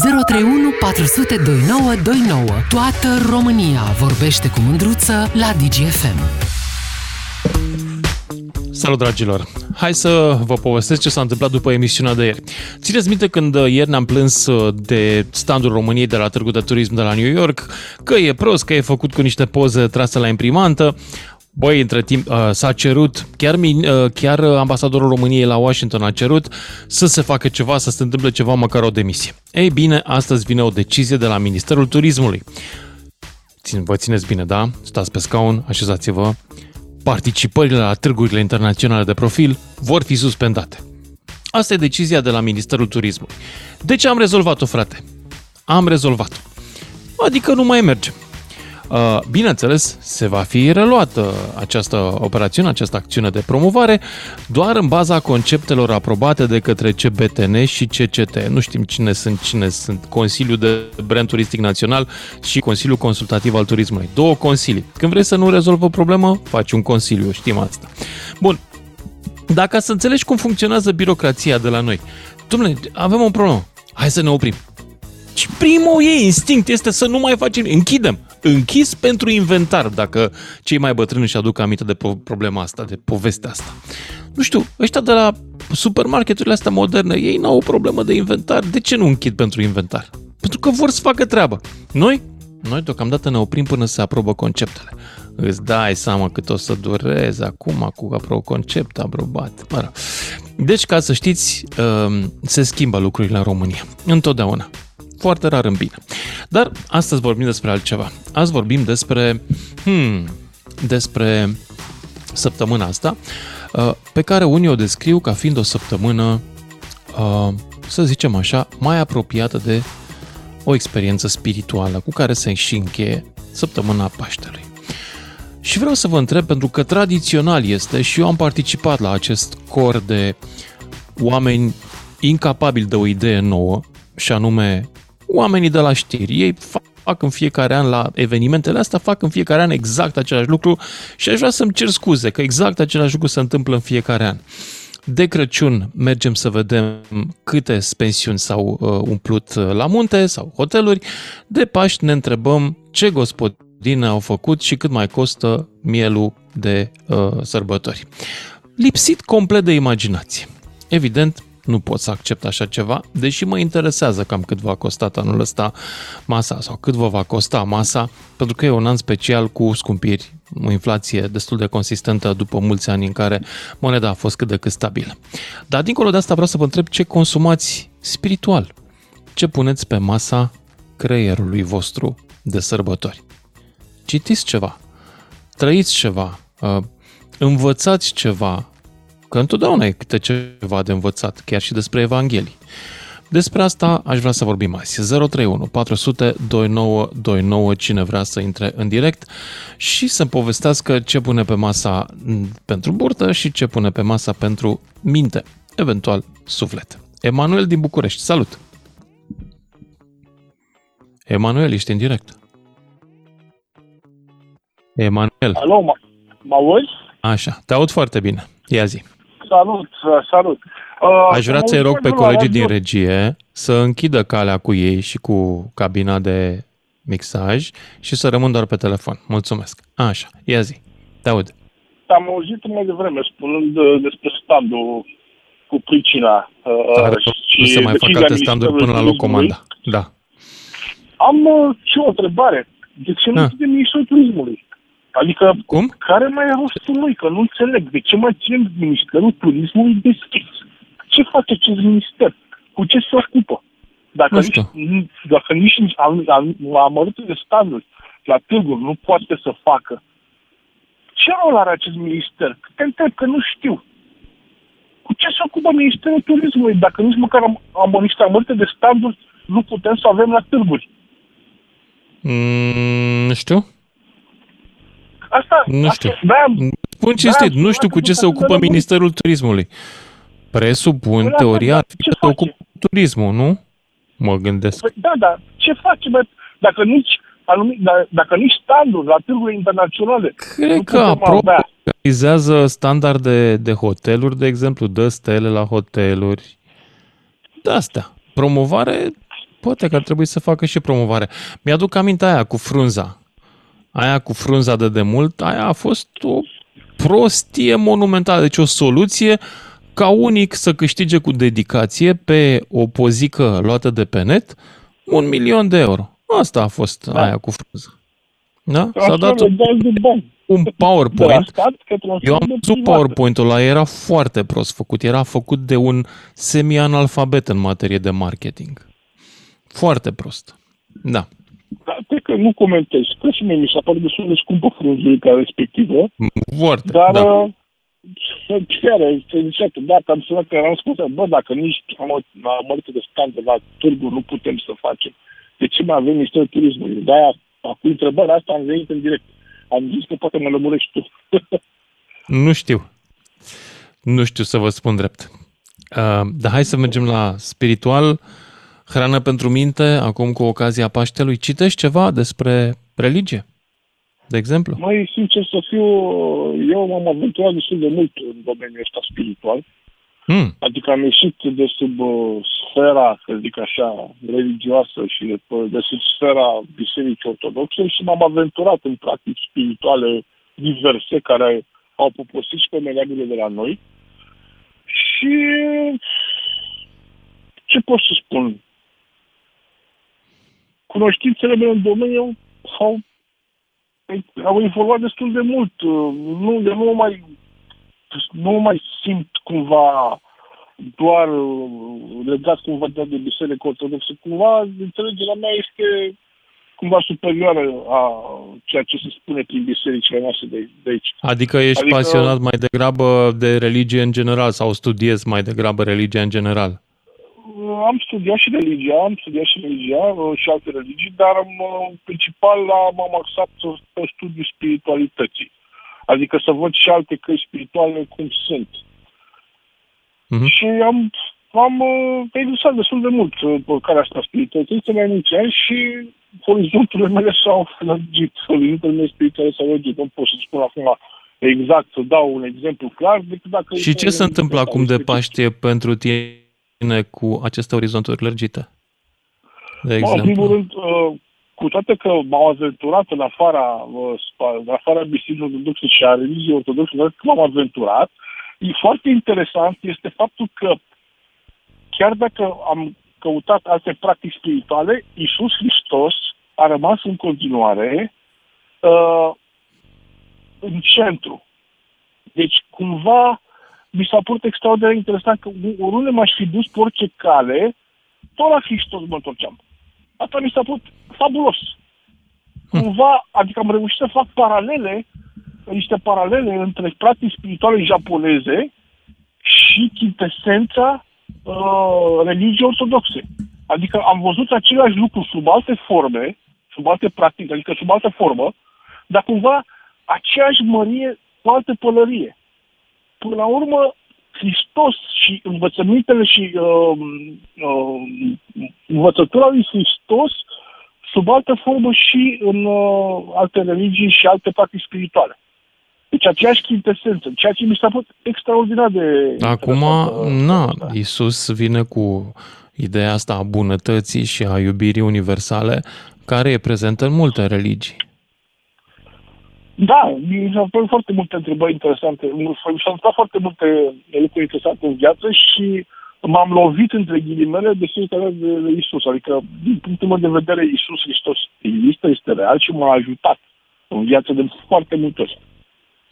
031 400 2929. Toată România vorbește cu mândruță la DGFM. Salut, dragilor! Hai să vă povestesc ce s-a întâmplat după emisiunea de ieri. Țineți minte când uh, ieri ne-am plâns uh, de standul României de la Târgu de Turism de la New York, că e prost, că e făcut cu niște poze trase la imprimantă. Băi, între timp uh, s-a cerut, chiar, chiar ambasadorul României la Washington a cerut să se facă ceva, să se întâmple ceva, măcar o demisie. Ei bine, astăzi vine o decizie de la Ministerul Turismului. Vă țineți bine, da? Stați pe scaun, așezați-vă participările la târgurile internaționale de profil vor fi suspendate. Asta e decizia de la Ministerul Turismului. De ce am rezolvat-o, frate? Am rezolvat-o. Adică nu mai mergem. Uh, bineînțeles, se va fi reluată această operațiune, această acțiune de promovare, doar în baza conceptelor aprobate de către CBTN și CCT. Nu știm cine sunt, cine sunt Consiliul de Brand Turistic Național și Consiliul Consultativ al Turismului. Două consilii. Când vrei să nu rezolvă o problemă, faci un consiliu, știm asta. Bun, dacă să înțelegi cum funcționează birocrația de la noi, domnule, avem o problemă, hai să ne oprim. Și primul ei instinct este să nu mai facem, închidem închis pentru inventar, dacă cei mai bătrâni își aduc aminte de problema asta, de povestea asta. Nu știu, ăștia de la supermarketurile astea moderne, ei n-au o problemă de inventar, de ce nu închid pentru inventar? Pentru că vor să facă treabă. Noi? Noi deocamdată ne oprim până se aprobă conceptele. Îți dai seama cât o să dureze acum cu apro concept aprobat. Mă rog. Deci, ca să știți, um, se schimbă lucrurile în România. Întotdeauna foarte rar în bine. Dar astăzi vorbim despre altceva. Azi vorbim despre, hmm, despre săptămâna asta, uh, pe care unii o descriu ca fiind o săptămână, uh, să zicem așa, mai apropiată de o experiență spirituală cu care se și încheie săptămâna Paștelui. Și vreau să vă întreb, pentru că tradițional este și eu am participat la acest cor de oameni incapabili de o idee nouă, și anume oamenii de la știri. Ei fac în fiecare an la evenimentele astea, fac în fiecare an exact același lucru și aș vrea să-mi cer scuze că exact același lucru se întâmplă în fiecare an. De Crăciun mergem să vedem câte pensiuni s-au uh, umplut uh, la munte sau hoteluri. De Paști ne întrebăm ce gospodine au făcut și cât mai costă mielul de uh, sărbători. Lipsit complet de imaginație. Evident, nu pot să accept așa ceva, deși mă interesează cam cât va costa anul ăsta masa sau cât vă va costa masa, pentru că e un an special cu scumpiri, o inflație destul de consistentă după mulți ani în care moneda a fost cât de cât stabilă. Dar dincolo de asta vreau să vă întreb ce consumați spiritual, ce puneți pe masa creierului vostru de sărbători. Citiți ceva, trăiți ceva, uh, învățați ceva, Că întotdeauna e câte ceva de învățat, chiar și despre Evanghelii. Despre asta aș vrea să vorbim azi. 031 400 2929 cine vrea să intre în direct și să povestească ce pune pe masa pentru burtă și ce pune pe masa pentru minte, eventual suflet. Emanuel din București, salut! Emanuel, ești în direct. Emanuel. Alo, mă, mă auzi? Așa, te aud foarte bine. Ia zi. Salut, salut. Uh, Aș vrea să-i rog pe colegii din regie să închidă calea cu ei și cu cabina de mixaj și să rămân doar pe telefon. Mulțumesc. Așa, ia zi. Te aud. Am auzit mai devreme spunând uh, despre standul cu pricina. Uh, și să mai fac alte standuri până la locomanda. Da. Am uh, și o întrebare. De ce nu de Ministrul Turismului? Adică, Cum? care mai e rostul lui? Că nu înțeleg. De ce mai ținem Ministerul Turismului deschis? Ce face acest minister? Cu ce se ocupă? Dacă nu nici, dacă nici amărâtul de standuri la târguri nu poate să facă, ce rol are acest minister? Te întreb că nu știu. Cu ce se ocupă Ministerul Turismului dacă nici măcar am, am niște amărâte de standuri nu putem să avem la târguri? Mm, nu știu. Asta, nu știu. Asta, da, Spun cinstit, da, nu știu cu ce se ocupă Ministerul Turismului. Presupun, da, teoria, da, ce se ocupă turismul, nu? Mă gândesc. Păi, da, da. Ce face, bă? Dacă nici, anumit, da, dacă nici standuri la târguri internaționale Cred că apropo realizează standarde de hoteluri, de exemplu, dă stele la hoteluri. De astea. Promovare poate că ar trebui să facă și promovare. Mi-aduc aminte aia cu frunza. Aia cu frunza de demult, aia a fost o prostie monumentală. Deci o soluție ca unic să câștige cu dedicație pe o pozică luată de pe net un milion de euro. Asta a fost da. aia cu frunza. Da? S-a dat un, un PowerPoint. Eu am văzut PowerPoint-ul ăla, era foarte prost făcut. Era făcut de un semi-analfabet în materie de marketing. Foarte prost. Da. Da, cred că nu comentez. Că și mie mi s-a părut destul de scumpă frunzulica respectivă. Foarte, dar, da. Uh, chiar, se zicea că dacă am sunat că eram spus, bă, dacă nici am mărite de stand la târgu nu putem să facem. De ce mai avem Ministerul Turismului? De-aia, cu întrebarea asta am venit în direct. Am zis că poate mă lămurești tu. nu știu. Nu știu să vă spun drept. Uh, dar hai să mergem la spiritual. Hrană pentru minte, acum cu ocazia Paștelui. Citești ceva despre religie? De exemplu? Mai sincer să fiu, eu m-am aventurat destul de mult în domeniul ăsta spiritual. Mm. Adică am ieșit de sub uh, sfera, să zic așa, religioasă și de, de sub sfera Bisericii Ortodoxe și m-am aventurat în practici spirituale diverse care au poposit și pe meleagurile de la noi. Și ce pot să spun? Cunoștințele mele în domeniu au, au evoluat destul de mult. Nu, de nu mai nu mai simt cumva doar legat cumva de biserică ortodoxă. Cumva, înțelegerea mea este cumva superioară a ceea ce se spune prin bisericile noastre de, de aici. Adică ești adică, pasionat mai degrabă de religie în general sau studiezi mai degrabă religia în general? Am studiat și religia, am studiat și religia uh, și alte religii, dar am, uh, principal m-am axat pe studiul spiritualității. Adică să văd și alte căi spirituale cum sunt. Uh-huh. Și am, am uh, exersat destul de mult uh, care asta spiritualității mai mulți ani și horizonturile mele s-au lărgit. Horizonturile mele spirituale s-au lărgit. Nu pot să spun acum exact, să dau un exemplu clar, decât dacă... Și ce se întâmplă acum de Paște pentru tine cu aceste orizonturi lărgite? De exemplu. În primul rând, uh, cu toate că m-au aventurat în afara, uh, în afara bisericii ortodoxe și a religiei ortodoxe, că m-am aventurat, e foarte interesant este faptul că chiar dacă am căutat alte practici spirituale, Isus Hristos a rămas în continuare uh, în centru. Deci, cumva, mi s-a părut extraordinar interesant că oriunde m-aș fi dus pe orice cale, tot la Hristos mă întorceam. Asta mi s-a părut fabulos. Hm. Cumva, adică am reușit să fac paralele, niște paralele între practici spirituale japoneze și chintesența uh, religiei ortodoxe. Adică am văzut același lucru sub alte forme, sub alte practici, adică sub altă formă, dar cumva aceeași mărie cu altă pălărie. Până la urmă, Hristos și învățămintele și uh, uh, învățătura lui Hristos sub altă formă și în uh, alte religii și alte practici spirituale. Deci aceeași chintesență, ceea ce mi s-a fost extraordinar de... Acum, na, Iisus vine cu ideea asta a bunătății și a iubirii universale, care e prezentă în multe religii. Da, mi s-au părut foarte multe întrebări interesante. Mi s-au întâmplat foarte multe lucruri interesante în viață și m-am lovit între ghilimele de fiecare de, de Isus. Adică, din punctul meu de vedere, Isus Hristos există, este real și m-a ajutat în viață de foarte multe ori.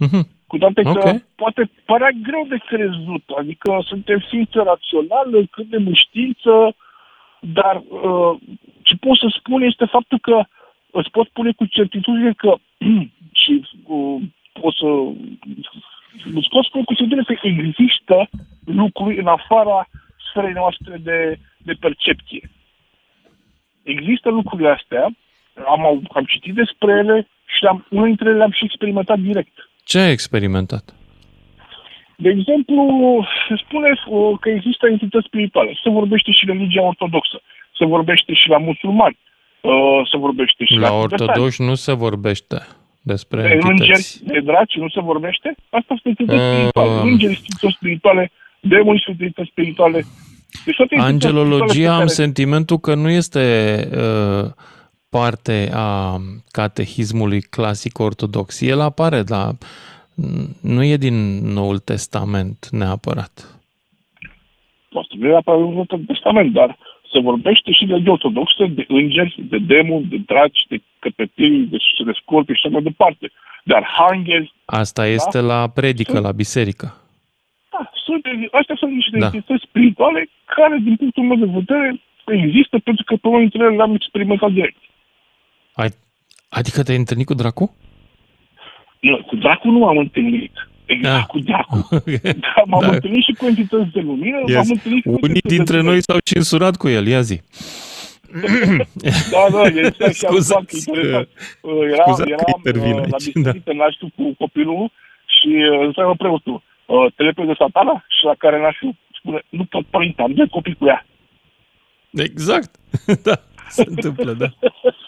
Mm-hmm. Cu toate că okay. poate părea greu de crezut. Adică suntem ființe raționale, credem în știință, dar uh, ce pot să spun este faptul că îți pot spune cu certitudine că și uh, pot să îți pot spune cu certitudine că există lucruri în afara sferei noastre de, de percepție. Există lucrurile astea, am, am citit despre ele și am, unele dintre ele le-am și experimentat direct. Ce ai experimentat? De exemplu, se spune uh, că există entități spirituale. Se vorbește și religia ortodoxă. Se vorbește și la musulmani. Uh, se vorbește și la La ortodoxi nu se vorbește despre de entități. îngeri, de draci nu se vorbește? Asta sunt entități uh, spirituale. Îngeri, entități spirituale, demoni sunt entități spirituale. Deci toate Angelologia am care- sentimentul că nu este uh, parte a catehismului clasic ortodox. El apare, dar nu e din Noul Testament neapărat. Poate nu era pe Noul Testament, dar se vorbește și de legi ortodoxe, de îngeri, de demoni, de draci, de căpetii, de, de scorpi și așa mai departe, de arhangheli. Asta este la predică, la biserică. Da, sunt, astea sunt niște Da. entități spirituale care, din punctul meu de vedere, există pentru că pe unul dintre ele le-am experimentat direct. Ai, adică te-ai întâlnit cu dracu? Nu, cu dracu nu m-am întâlnit. Exact, Da. cu dracu. Da, m-am Da. întâlnit și cu entități de lumină, Yes. m-am întâlnit și cu Unii entități dintre de noi s-au censurat cu el, ia zi. Da, da, este și am fac Scuzați interesant. că- Uh, Eram, scuzați că eram intervin uh, la aici, biserică, da. naștiu cu copilul și uh, întreabă preotul, uh, te lepezi de satana? Și la care naștiu spune, nu pot, părinte, am doi copii cu ea. Exact. da, se întâmplă, da.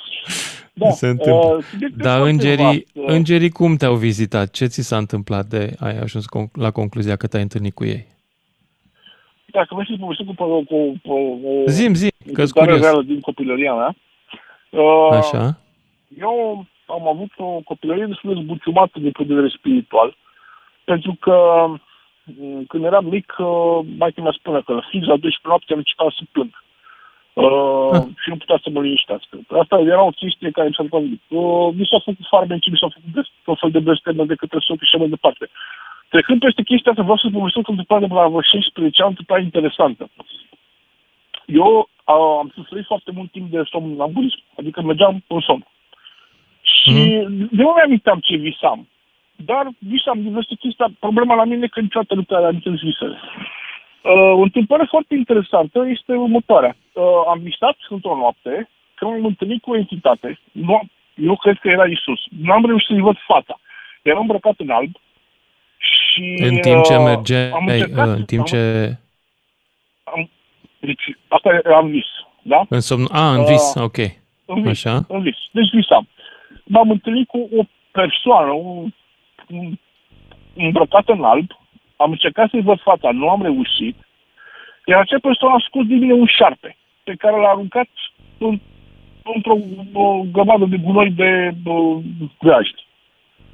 Da, Se întâmplă. uh, subiectul Dar foarte îngerii, vast, uh, îngerii cum te-au vizitat? Ce ți s-a întâmplat de ai ajuns con- la concluzia că te-ai întâlnit cu ei? Dacă vrei să povestesc cu, cu, cu, cu Zim, zi, că sunt întâmplare curios. reală din copilăria mea, uh, Așa? eu am avut o copilărie destul de zbuciumată din punct de vedere spiritual, pentru că m, când eram mic, uh, maica mea spune că fix la 12 noapte am început să plâng. Uh, Ah. și nu putea să mă liniștească. Asta era o chestie care mi s-a întâmplat. Uh, mi s-au făcut farmeci, mi s-au făcut de, tot fel de blesteme de către soții și așa mai departe. Trecând peste chestia asta, vreau să povestesc o întâmplare de la vreo 16 ani, o întâmplare interesantă. Eu uh, am suferit foarte mult timp de somnambulism, adică mergeam în somn. Și mm-hmm. de nu mi-aminteam ce visam. Dar visam diverse chestii, dar problema la mine e că niciodată nu prea am înțeles visele. Uh, o întâmplare foarte interesantă este următoarea. Uh, am visat într-o noapte că m-am întâlnit cu o entitate. Nu, am- eu cred că era Isus. Nu am reușit să-i văd fața. Era îmbrăcat în alb și... În timp ce uh, mergeai, am încercat, în timp am, ce... Am, deci, asta am vis, da? În somn... A, în Uh, vis, ok. În vis, Așa. în vis. Deci visam. M-am întâlnit cu o persoană, un, un, îmbrăcată în alb, am încercat să-i văd fața, nu am reușit, iar acea persoană a scos din mine un șarpe, pe care l-a aruncat în, într-o o grămadă de gunoi de uh, grajd.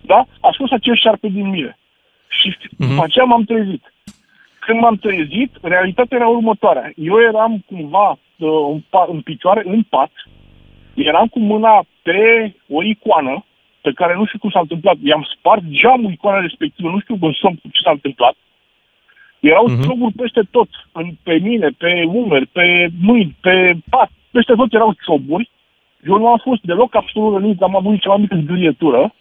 Da? A scos acel șarpe din mine. Și Mhm. după aceea m-am trezit. Când m-am trezit, realitatea era următoarea. Eu eram cumva uh, în, pa- în picioare, în pat, eram cu mâna pe o icoană pe care nu știu cum s-a întâmplat. I-am spart geamul icoana respectivă, nu știu în somn ce s-a întâmplat. Erau Mhm. uh-huh. cioburi peste tot, în, pe mine, pe umeri, pe mâini, pe pat, peste tot erau cioburi. Eu nu am fost deloc absolut rănit, am avut cea mai mică zgârietură.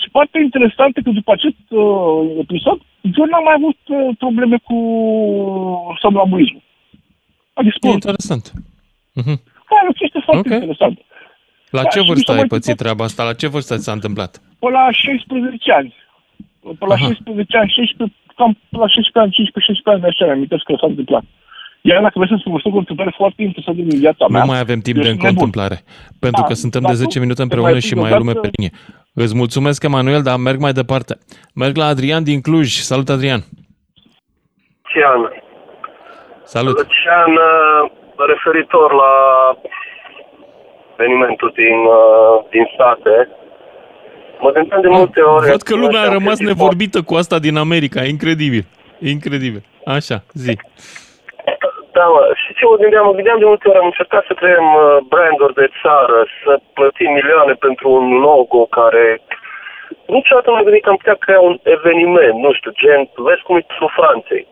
Și partea interesantă că după acest uh, episod, eu n-am mai avut uh, probleme cu somnambulismul. A E dispărut. interesant. Mhm. Da, e o chestie foarte Ok. interesantă. La Da, ce și mi vârstă s-a ai mai pățit întâmplat- treaba asta? La ce vârstă ți s-a întâmplat? Pe la 16 ani. Pe la Aha. 16 ani, 16, cam pe la 16 ani, 15-16 ani, așa, mi că s-a întâmplat. Iar dacă vreți să vă spun o întâmplare foarte interesantă din viața mea, Nu mai avem timp eu de sunt încă o nebun. întâmplare, pentru Da, că suntem dar de tu 10 minute te împreună mai și pui mai e lume deodată- pe linie. Îți mulțumesc, Emanuel, dar merg mai departe. Merg la Adrian din Cluj. Salut, Adrian! Cian. Salut! Cian, uh, referitor la evenimentul din, uh, din state, mă gândeam de multe ori... Văd că lumea a Așa, rămas că- nevorbită cu asta din America. Incredibil. Incredibil. Așa, zi. Da, mă, și ce mă gândeam? Mă gândeam de multe ori, am încercat să creăm uh, branduri de țară, să plătim milioane pentru un logo care... Niciodată nu m-am gândit că am putea crea un eveniment, nu știu, gen, vezi cum e cu Franței.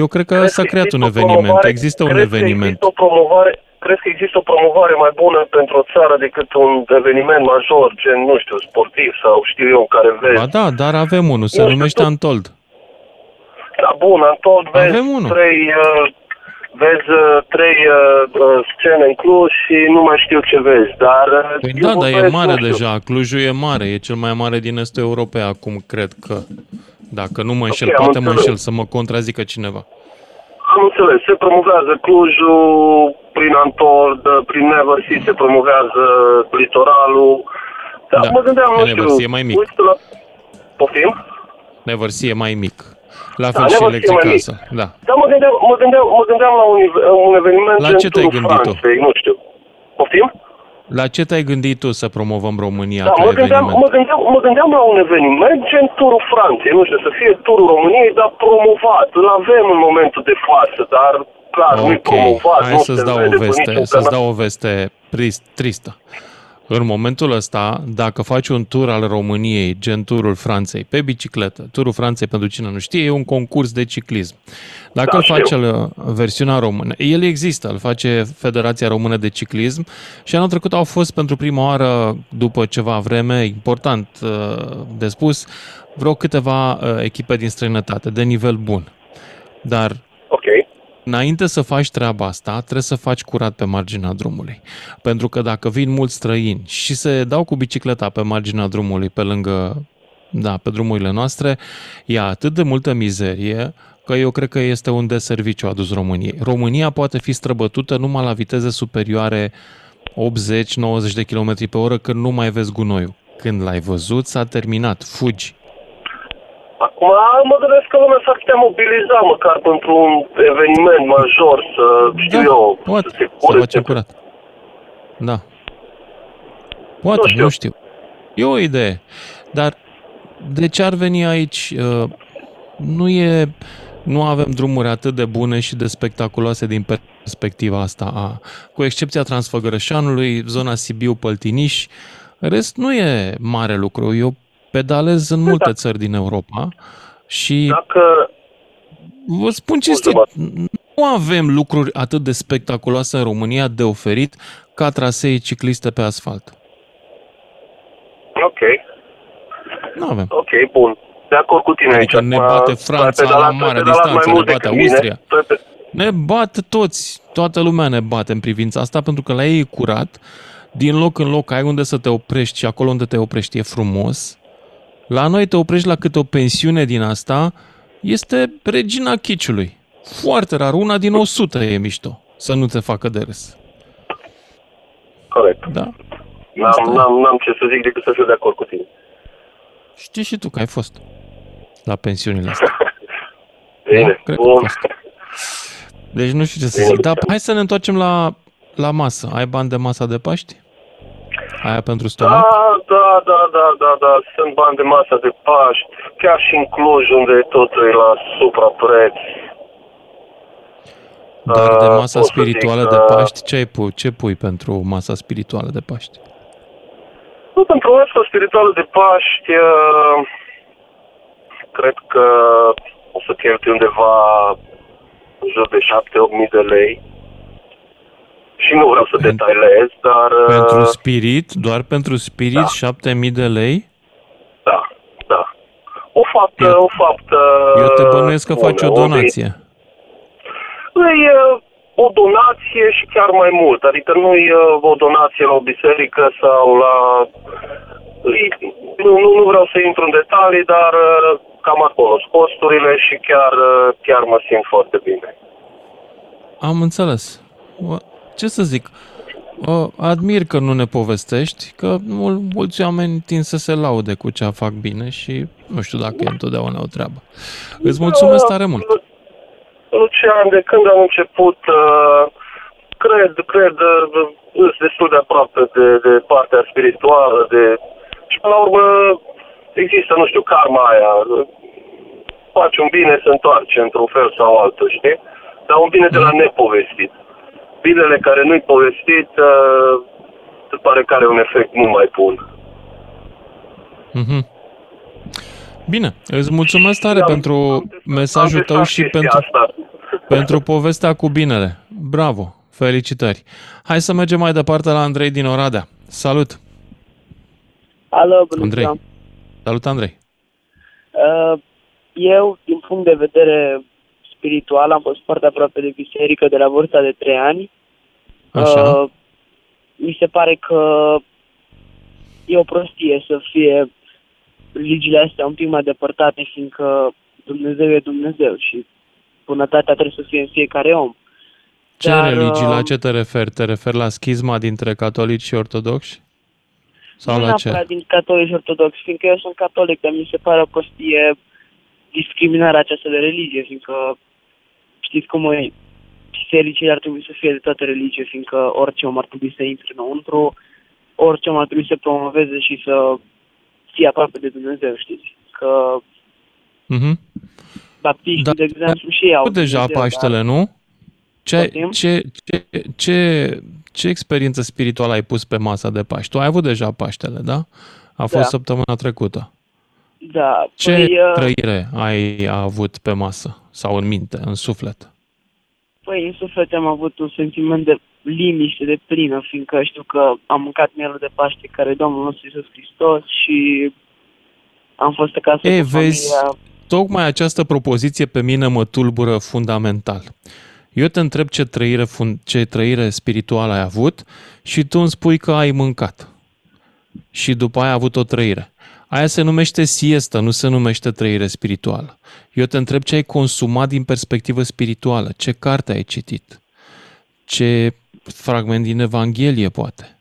Eu cred că Cred s-a că creat un există o eveniment. promovare- Există un cred Că eveniment. există o promovare, cred că există o promovare mai bună pentru o țară decât un eveniment major, gen, nu știu, sportiv sau știu eu, care vezi. Ba da, dar avem unul. Se Nu știu, numește tu- Antold. Da, bun, am tot vezi Avem unul. trei, uh, vezi uh, trei uh, uh, scene în Cluj și nu mai știu ce vezi, dar... uh, Păi eu da, dar e vorbesc, mare nu știu, deja. Clujul e mare. E cel mai mare din estul Europei acum, cred că. Dacă nu mă înșel, am poate mă înțeles. înșel să mă contrazică cineva. Am înțeles, se promovează Clujul prin Antord, prin Neversea se promovează litoralul. Dar Da, mă gândeam, pe nu Neversea știu, e mai mic. uite la... Poftim? Neversea e mai mic. La fel Da, și never Electric seen my Castle. Da. Dar mă gândeam, mă gândeam, mă gândeam la un, un eveniment La gen ce te-ai Turul gândit tu? Franței, nu știu. Poftim? La ce te-ai gândit tu să promovăm România Da, ca mă gândeam, eveniment? mă, gândeam, mă gândeam la un eveniment gen Turul Franței, nu știu, să fie Turul României, dar promovat. Îl avem în momentul de față, dar clar, nu-i Ok, promovat. hai nu să-ți se dau vede o pe veste, niciun să-ți canal. dau o veste trist, tristă. În momentul ăsta, dacă faci un tur al României, gen turul Franței, pe bicicletă, turul Franței, pentru cine nu știe, e un concurs de ciclism. Dacă Da, îl faci știu. în versiunea română, el există, îl face Federația Română de Ciclism și anul trecut au fost pentru prima oară, după ceva vreme, important uh, de spus, vreo câteva uh, echipe din străinătate, de nivel bun. Dar Ok. Înainte să faci treaba asta, trebuie să faci curat pe marginea drumului. Pentru că dacă vin mulți străini și se dau cu bicicleta pe marginea drumului, pe lângă, da, pe drumurile noastre, e atât de multă mizerie că eu cred că este un deserviciu adus României. România poate fi străbătută numai la viteze superioare 80-90 de km pe oră când nu mai vezi gunoiul. Când l-ai văzut, s-a terminat, fugi. Acum mă gândesc că lumea s-ar putea mobiliza măcar pentru un eveniment major, să știu eu, Da, poate, să se să curețe. facem curat. Da. Poate, Nu știu. nu știu. E o idee. Dar de ce ar veni aici? Uh, Nu e... Nu avem drumuri atât de bune și de spectaculoase din perspectiva asta. A, cu excepția Transfăgărășanului, zona Sibiu-Păltiniș, în rest nu e mare lucru. Eu pedalez în multe da. țări din Europa și Dacă, Vă spun cinstit, nu avem lucruri atât de spectaculoase în România de oferit ca trasee cicliste pe asfalt. ok, Nu avem. ok, bun. De acord cu tine Adică aici. ne Acum, bate ai Franța pedalat- la ai mare pedalat mai distanță, mult ne bate decât mine. Austria. Tu ai pe- Ne bat toți, toată lumea ne bate în privința asta, pentru că la ei e curat, din loc în loc ai unde să te oprești și acolo unde te oprești e frumos. La noi te oprești la câte o pensiune din asta, este regina chiciului. Foarte rar, una din 100 e mișto, să nu te facă de râs. Corect. Da? Asta N-am, e. n-am, n-am ce să zic decât să fiu de acord cu tine. Știi și tu că ai fost la pensiunile astea. Bine, cred că bun. a fost. Deci nu știu ce să Bine. zic. Dar hai să ne întoarcem la, la masă. Ai bani de masa de Paști? Aia pentru Da, stomac? da, da, da, da, da, sunt bani de masa de Paști, chiar și în Cluj, unde totul e la suprapreț. Dar de Uh, masa pot să spirituală zic de că- Paști, ce, ai pu- ce pui pentru masa spirituală de Paști? Nu, pentru masa spirituală de Paști, uh, cred că o să cheltui undeva în jur de 7-8 mii de lei. Și nu vreau să Pentru- detailez, dar... uh, Pentru spirit, doar pentru spirit, da. 7000 de lei? Da, da. O faptă, Eu- o faptă Eu te bănuiesc că faci o bună, donație. E uh, o donație și chiar mai mult. Adică nu e uh, o donație la o biserică sau la... E- Nu, nu, nu vreau să intru în detalii, dar uh, cam acolo sunt costurile și chiar, uh, chiar mă simt foarte bine. Am înțeles. Bă, Ce să zic? O, admir că nu ne povestești, că mul- mulți oameni tind să se laude cu ce fac bine și nu știu dacă e întotdeauna o treabă. Îți mulțumesc tare mult! Lu- Lucian, de când am început, uh, cred, cred, uh, sunt destul de aproape de, de partea spirituală, de... Și până la urmă există, nu știu, karma aia. Faci un bine, se întoarce într-un fel sau altul, știi? Dar un bine de la nepovestit. Binele care nu-i povestit, uh, se pare că are un efect mult mai bun. Mhm. Bine, îți mulțumesc tare Am- pentru am testat- mesajul am tău testat și chestia pentru, Asta. pentru povestea cu binele. Bravo! Felicitări! Hai să mergem mai departe la Andrei din Oradea. Salut! Alo, bună Andrei. ziua. Salut, Andrei! Uh, Eu, din punct de vedere spiritual, am fost foarte aproape de biserică de la vârsta de 3 ani. Așa? Uh, Mi se pare că e o prostie să fie religiile astea un pic mai depărtate, fiindcă Dumnezeu e Dumnezeu și bunătatea trebuie să fie în fiecare om. Ce dar, religii, la uh, ce te referi? Te referi la schizma dintre catolici și ortodoxi? Sau nu la ce? neapărat din catolici ortodoxi, fiindcă eu sunt catolic, dar mi se pare o prostie discriminarea aceasta de religie, fiindcă știți cum e, bisericile ar trebui să fie de toată religie, fiindcă orice om ar trebui să intre înăuntru, orice om ar trebui să promoveze și să fie aproape de Dumnezeu, știți? Că Mhm. baptiștii, Da, de exemplu, și ei au Au deja Dumnezeu, Paștele, nu? Ce, Poftim? ce, ce, ce, ce experiență spirituală ai pus pe masa de Paști? Tu ai avut deja Paștele, da? A fost Da. săptămâna trecută. Da, Ce păi, uh, trăire ai avut pe masă sau în minte, în suflet? Păi, în suflet am avut un sentiment de liniște de plină, fiindcă știu că am mâncat mielul de Paște care e Domnul nostru Iisus Hristos și am fost acasă Ei, cu vezi, familia. Tocmai această propoziție pe mine mă tulbură fundamental. Eu te întreb ce trăire, fun- ce trăire spirituală ai avut și tu îmi spui că ai mâncat. Și după aia ai avut o trăire. Aia se numește siestă, nu se numește trăire spirituală. Eu te întreb ce ai consumat din perspectivă spirituală, ce carte ai citit, ce fragment din Evanghelie, poate.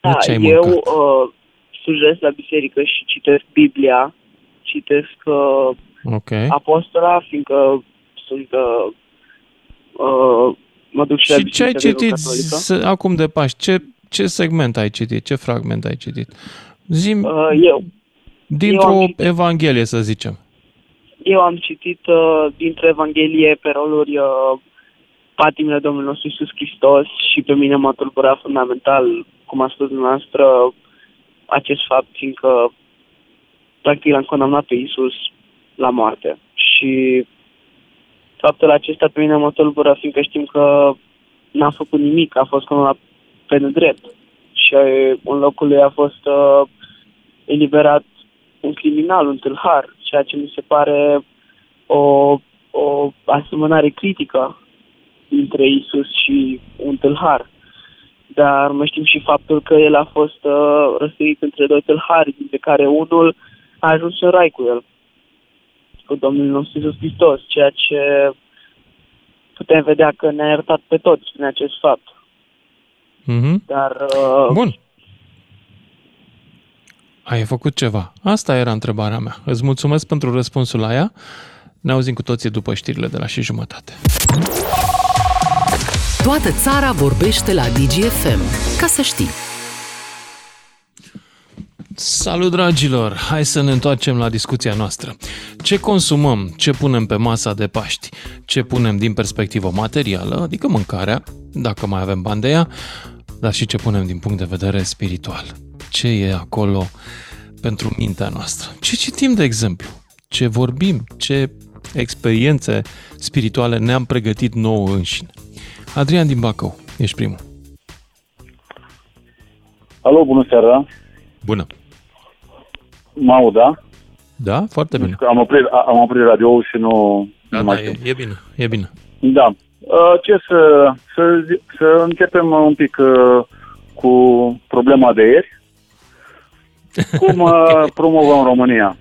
Da, ce ai eu mâncat. uh, slujesc la biserică și citesc Biblia, citesc uh, Ok. Apostola, fiindcă sunt uh, uh, mă duc și, la Și ce ai biserica citit greco-catolică. s- acum de Paști? Ce, ce segment ai citit? Ce fragment ai citit? Zim Uh, eu, dintr-o eu am citit- evanghelie, să zicem. Eu am citit uh, dintre Evanghelie pe roluri uh, patimile Domnului nostru Iisus Hristos și pe mine m-a tulburat fundamental, cum a spus dumneavoastră, acest fapt, fiindcă practic l-am condamnat pe Iisus la moarte. Și faptul acesta pe mine mă tulbură, fiindcă știm că n-a făcut nimic, a fost condamnat pe nedrept. Și uh, în locul lui a fost uh, eliberat un criminal, un tâlhar, ceea ce mi se pare o, o asemănare critică între Isus și un tâlhar. Dar mai știm și faptul că el a fost uh, răsărit între doi tâlhari, dintre care unul a ajuns în rai cu el, cu Domnul nostru Iisus Hristos, ceea ce putem vedea că ne-a iertat pe toți prin acest fapt. Mhm. Dar uh, Bun. Ai făcut ceva. Asta era întrebarea mea. Îți mulțumesc pentru răspunsul la ea. Ne auzim cu toții după știrile de la și jumătate. Toată țara vorbește la DGFM. Ca să știi. Salut, dragilor! Hai să ne întoarcem la discuția noastră. Ce consumăm, ce punem pe masa de Paști, ce punem din perspectivă materială, adică mâncarea, dacă mai avem bani de ea, dar și ce punem din punct de vedere spiritual. Ce e acolo pentru mintea noastră? Ce citim, de exemplu? Ce vorbim? Ce experiențe spirituale ne-am pregătit nouă înșine? Adrian din Bacău, ești primul. Alo, bună seara. Bună! Mă aud, da? Da? Foarte bine. Am oprit, am oprit radio și nu, Da, nu da, mai e, știu. e bine, e bine. Da. Uh, Ce să, să, zi- să începem un pic uh, cu problema de ieri. Cum uh, promovăm România?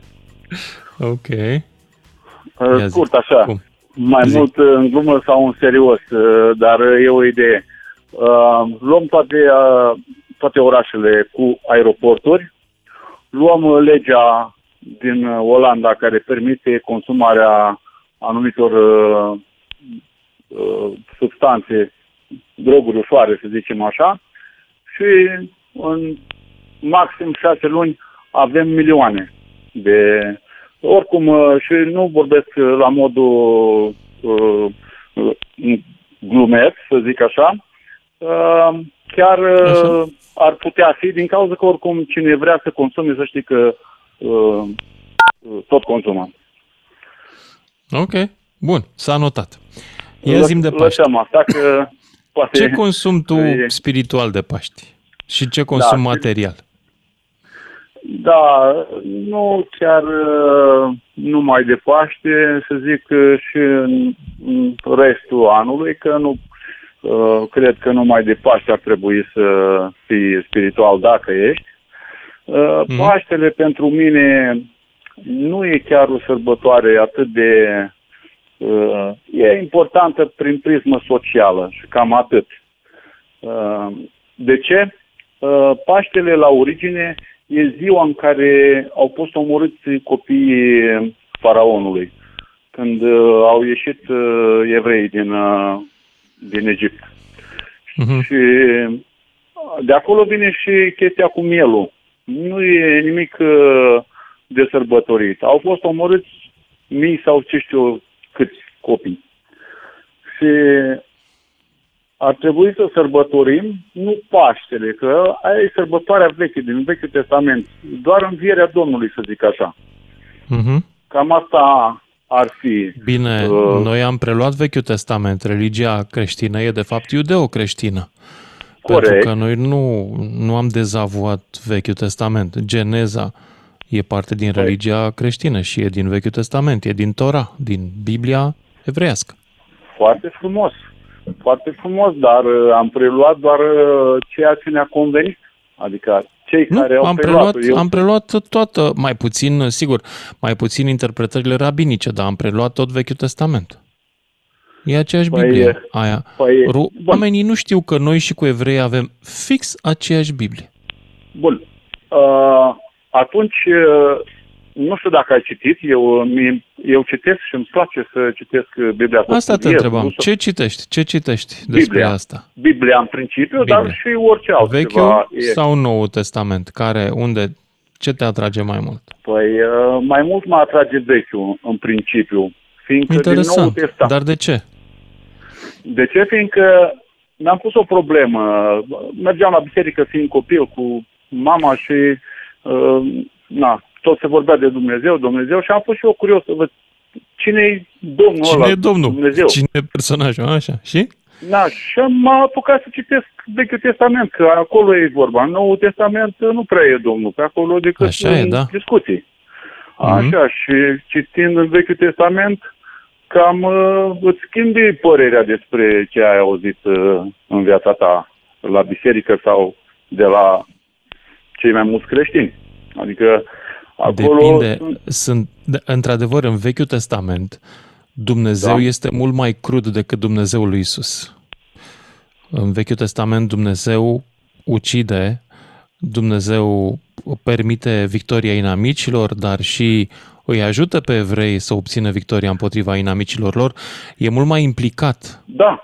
Ok. Uh, Ia zi. Scurt, așa. Cum? Mai Zi. mult uh, în glumă sau în serios, uh, dar uh, e o idee. Uh, Luăm toate, uh, toate orașele cu aeroporturi, luăm uh, legea din uh, Olanda care permite consumarea anumitor uh, uh, substanțe, droguri ușoare, să zicem așa, și în maxim șase luni avem milioane de... Oricum, uh, și nu vorbesc uh, la modul uh, uh, glumesc, să zic așa, uh, chiar uh, Așa. ar putea fi, din cauza că oricum cine vrea să consume, să știi că uh, uh, tot consumă. Ok. Bun, s-a notat. Ia zim de Paști. Lăsăm asta că poate... Ce consumi tu e- spiritual de Paști? Și ce consum Da, material? Da, nu chiar uh, numai de Paște, să zic uh, și în, în restul anului, că nu uh, cred că numai de Paște ar trebui să fii spiritual dacă ești. Uh, Mhm. Paștele pentru mine nu e chiar o sărbătoare atât de... Uh, e importantă prin prismă socială și cam atât. Uh, De ce? Uh, Paștele la origine e ziua în care au fost omorâți copiii faraonului, când uh, au ieșit uh, evrei din, uh, din Egipt. Mhm. Și de acolo vine și chestia cu mielul. Nu e nimic uh, de sărbătorit. Au fost omorâți mii sau ce știu eu câți copii. Și ar trebui să sărbătorim nu Paștele, că aia e sărbătoarea veche, din Vechiul Testament. Doar învierea Domnului, să zic așa. Mhm. Cam asta ar fi. Bine, Uh. noi am preluat Vechiul Testament. Religia creștină e de fapt iudeo-creștină. Corect. Pentru că noi nu, nu am dezavuat Vechiul Testament. Geneza e parte din religia creștină și e din Vechiul Testament, e din Tora, din Biblia evreiască. Foarte frumos. Foarte frumos, dar uh, am preluat doar uh, ceea ce ne-a convenit. Adică cei Nu, care au am preluat. preluat, eu, am preluat toată, mai puțin, sigur, mai puțin interpretările rabinice, dar am preluat tot Vechiul Testament. E aceeași Păi, Biblie aia. păi, Ru- bun. Oamenii nu știu că noi și cu evrei avem fix aceeași Biblie. Bun. Uh, atunci, uh, nu știu dacă ai citit, eu, mi- eu citesc și îmi place să citesc Biblia. să Asta te studiez, întrebam. nu să- Ce citești? Ce citești despre Biblia. asta? Biblia în principiu, Biblia. dar și orice altceva. Vechiul e. sau Noul Testament? Care, unde, ce te atrage mai mult? Păi, uh, mai mult mă atrage vechiul, în principiu. Fiindcă din Noul Interesant. Testament. Dar de ce? De ce? Fiindcă mi-am pus o problemă. Mergeam la biserică fiind copil cu mama și uh, na, tot se vorbea de Dumnezeu, Dumnezeu și am fost și eu curios să văd cine e Domnul Cine ăla, e Domnul? Dumnezeu. Cine e personajul? Așa. Și? Da, și m-a apucat să citesc Vechiul Testament, că acolo e vorba. În Noul Testament nu prea e Domnul, pe acolo decât Așa e, în da. discuții. Mhm. Așa, și citind în Vechiul Testament, cam uh, îți schimbi părerea despre ce ai auzit uh, în viața ta la biserică sau de la cei mai mulți creștini. Adică acolo Depinde. sunt- Sunt, de- într-adevăr, în Vechiul Testament, Dumnezeu Da. este mult mai crud decât Dumnezeul lui Isus. În Vechiul Testament, Dumnezeu ucide, Dumnezeu permite victoria inamicilor, dar și îi ajută pe evrei să obțină victoria împotriva inamicilor lor. E mult mai implicat da,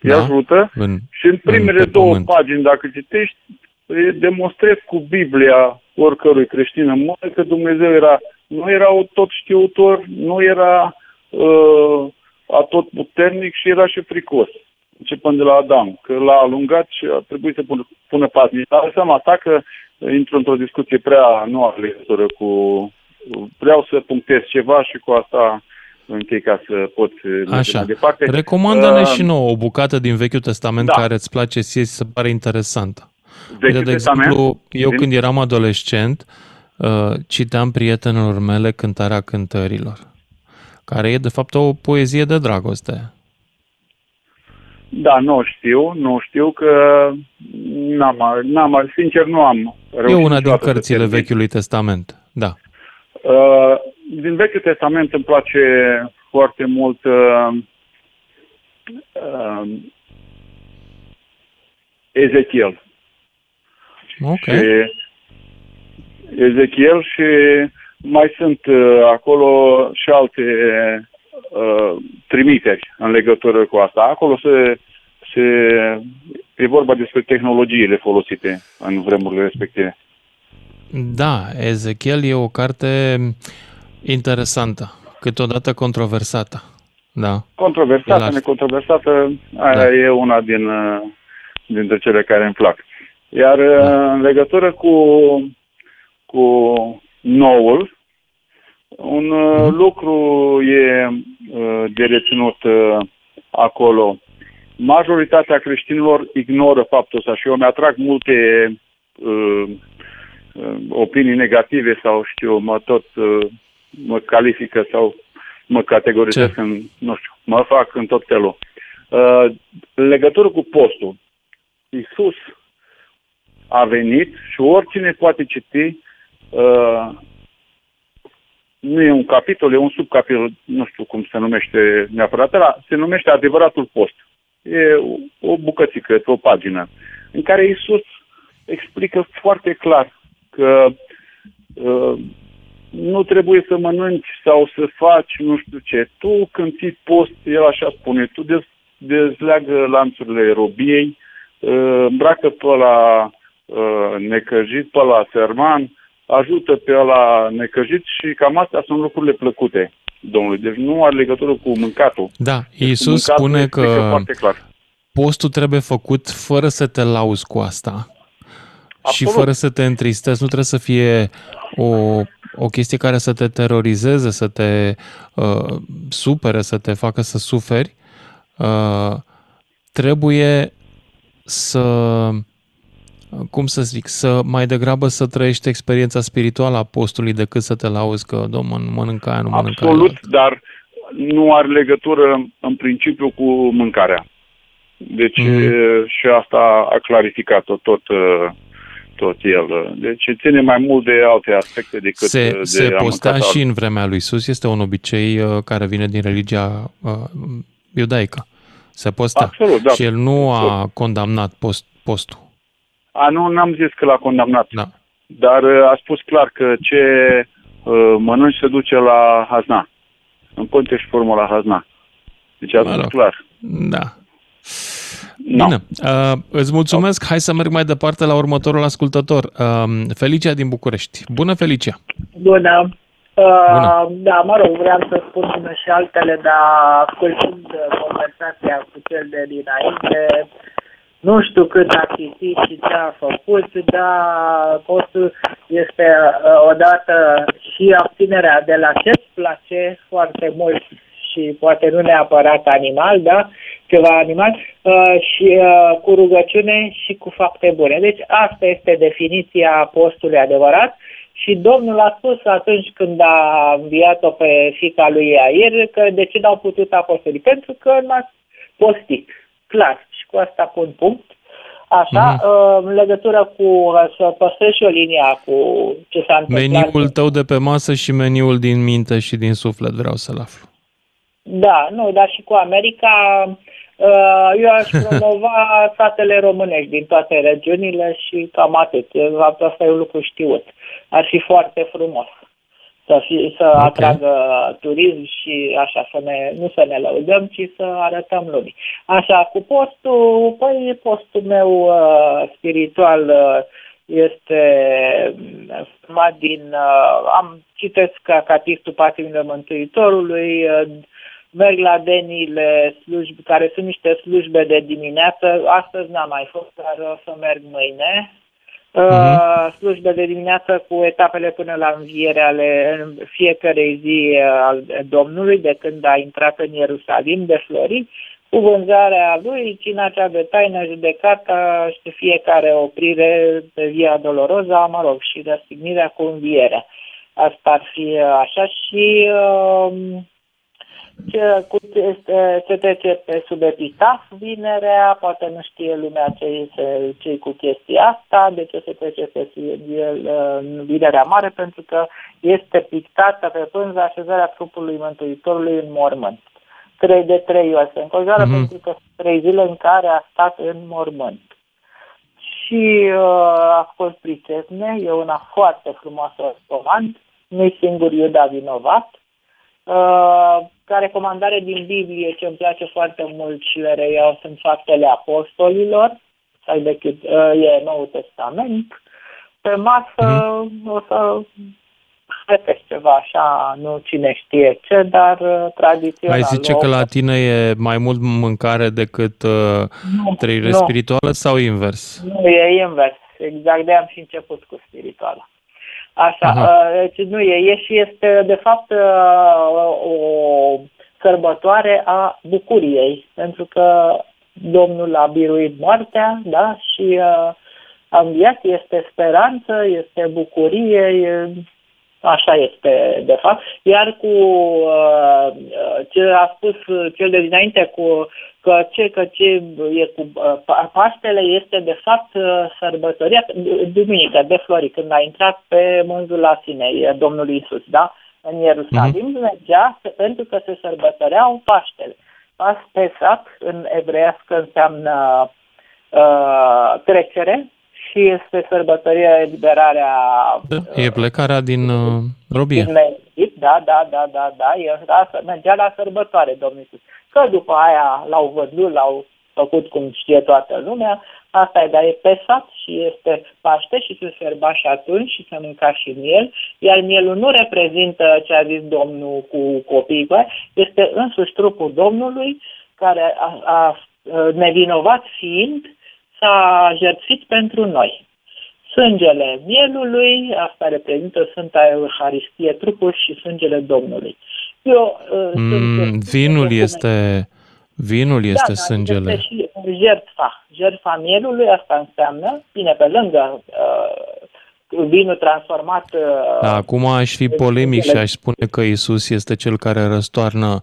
îi Da? ajută. în Și în primele pe două pământ. pagini, dacă citești, e demonstrezi cu Biblia oricărui creștin în mod că Dumnezeu era, nu era tot știutor, nu era uh, atot puternic și era și fricos. Începând de la Adam, că l-a alungat și a trebuit să pună, pună pazni. Dar seama ta că intru într-o discuție prea nu are legătură cu... Vreau să punctez ceva și cu asta închei ca să pot merge Așa. mai departe. Recomandă-ne Uh, și nouă o bucată din Vechiul Testament da. care îți place ție și se pare interesantă. Vechiul Uite, de Testament, exemplu, eu din- când eram adolescent, uh, citeam prietenilor mele Cântarea Cântărilor, care e de fapt o poezie de dragoste. Da, nu știu, nu știu că n-am, n-am, sincer nu am E reușit una din niciodată să cărțile termin. Vechiului Testament. Da. Uh, din Vechiul Testament îmi place foarte mult uh, uh, Ezechiel. Ok. Și Ezechiel și mai sunt uh, acolo și alte uh, trimiteri în legătură cu asta. Acolo se, se, e vorba despre tehnologiile folosite în vremurile respective. Da, Ezechiel e o carte interesantă, câteodată controversată. Da. Controversată, El ar- necontroversată, aia Da. e una din, uh, dintre cele care îmi plac. Iar uh, Da. în legătură cu, cu noul, un uh, Mhm. lucru e uh, de reținut uh, acolo. Majoritatea creștinilor ignoră faptul ăsta și eu mi-atrag multe uh, uh, opinii negative sau știu, mă tot uh, mă califică sau mă categorizez Ce? în, nu știu, mă fac în tot felul. Uh, în legătură cu postul, Iisus a venit și oricine poate citi, uh, nu e un capitol, e un subcapitol, nu știu cum se numește neapărat, ăla, se numește adevăratul post. E o- o bucățică, o pagină, în care Iisus explică foarte clar că uh, nu trebuie să mănânci sau să faci nu știu ce. Tu când ții post, el așa spune, tu dez, dezleagă lanțurile robiei, uh, îmbracă pe la uh, necăjit, pe la serman, ajută pe la necăjit și cam astea sunt lucrurile plăcute Domnului. Deci nu are legătură cu mâncatul. Da, deci Iisus spune că clar. postul trebuie făcut fără să te lauzi cu asta. Absolut. Și fără să te întristezi, nu trebuie să fie o, o chestie care să te terorizeze, să te uh, supere, să te facă să suferi. Uh, trebuie să, cum să zic, să mai degrabă să trăiești experiența spirituală a postului decât să te lauzi că, domnul, mănâncă aia, nu mănâncă Absolut, aia. dar nu are legătură în principiu cu mâncarea. Deci mm. și asta a clarificat-o tot uh, tot el. Deci ține mai mult de alte aspecte decât se, de Se postea și în vremea lui Isus. Este un obicei uh, care vine din religia uh, iudaică. Se postea. Absolut, da. Și el nu a condamnat post, postul. A, nu, n-am zis că l-a condamnat. Da. Dar uh, a spus clar că ce uh, mănânci se duce la hazna. În conte și formă la hazna. Deci a spus clar. Da. No. Bine, uh, îți mulțumesc. Hai să merg mai departe la următorul ascultător. Uh, Felicia din București. Bună, Felicia! Bună! Uh, Bună. Da, mă rog, vreau să spun și altele, dar ascultând conversația cu cel de dinainte, nu știu cât a citit și ce a făcut, dar postul este uh, odată și abținerea de la ce-ți place foarte mult și poate nu neapărat animal, da? ceva animal, uh, și uh, cu rugăciune și cu fapte bune. Deci asta este definiția postului adevărat și Domnul a spus atunci când a înviat-o pe fica lui Iair că de ce n-au putut apostoli? Pentru că n-a postit. Clar. Și cu asta pun punct. Așa, mm-hmm. în legătură cu, uh, să păstrezi și o linia cu ce s-a întâmplat. Meniul tău de pe masă și meniul din minte și din suflet vreau să-l aflu. Da, nu, dar și cu America, uh, eu aș promova statele românești din toate regiunile și cam atât. Asta e un lucru știut. Ar fi foarte frumos să, fi, să okay. atragă turism și așa, să ne, nu să ne lăudăm, ci să arătăm lumii. Așa, cu postul, păi postul meu uh, spiritual uh, este format din, uh, am citesc catistul Patrimoniului Mântuitorului, uh, merg la denile slujbe, care sunt niște slujbe de dimineață. Astăzi n-am mai fost, dar o să merg mâine. Uh-huh. slujbe de dimineață cu etapele până la înviere ale în fiecare zi uh, al Domnului de când a intrat în Ierusalim de flori, cu vânzarea lui, cina cea de taină, judecata și fiecare oprire pe via doloroza, mă rog, și răstignirea cu învierea. Asta ar fi uh, așa și uh, ce, cu, este, se trece pe sub epitaf vinerea, poate nu știe lumea ce ce cu chestia asta, de ce se trece pe vinerea mare, pentru că este pictată pe pânza așezarea trupului Mântuitorului în mormânt. Trei de trei ori se înconjoară mm-hmm. pentru că trei zile în care a stat în mormânt. Și uh, a fost pricetne, e una foarte frumoasă comand, nu-i singur Iuda vinovat, Uh, ca recomandare din Biblie, ce îmi place foarte mult și le reiau, sunt faptele apostolilor, sau decât uh, e Noul Testament. Pe masă mm-hmm. o să repet ceva așa, nu cine știe ce, dar uh, tradițional. Ai zice că la tine e mai mult mâncare decât uh, nu, trăire nu. spirituală sau invers? Nu, e invers. Exact de am și început cu spirituala. Așa, uh, deci nu e, e și este de fapt uh, o sărbătoare a bucuriei, pentru că Domnul a biruit moartea, da, și uh, a înviat, este speranță, este bucurie, e, așa este de fapt. Iar cu uh, ce a spus cel de dinainte, cu că ce, că ce e cu uh, Paștele este de fapt uh, sărbătoria, duminică de flori, când a intrat pe mânzul la sine Domnul Isus, da? În Ierusalim uh-huh. mergea pentru că se sărbătoreau Paștele. Pas Pesach în evreiască înseamnă uh, trecere și este sărbătorirea eliberarea E plecarea din uh, robie. din Egipt, da, da, da, da, da, era, mergea la sărbătoare Domnul Iisus. Că după aia l-au văzut, l-au făcut cum știe toată lumea, asta e, dar e pesat și este Paște și se serba și atunci și se mânca și miel, iar mielul nu reprezintă ce a zis Domnul cu copiii, este însuși trupul Domnului care a, a, nevinovat fiind s-a jertfit pentru noi. Sângele mielului, asta reprezintă Sfânta Euharistie, trupul și sângele Domnului. Eu, uh, mm, sunt, vinul este vinul este da, sângele. Este și jertfa. Jertfa mielului, asta înseamnă, bine, pe lângă uh, vinul transformat. Uh, da, acum aș fi polemic și aș spune că Isus este cel care răstoarnă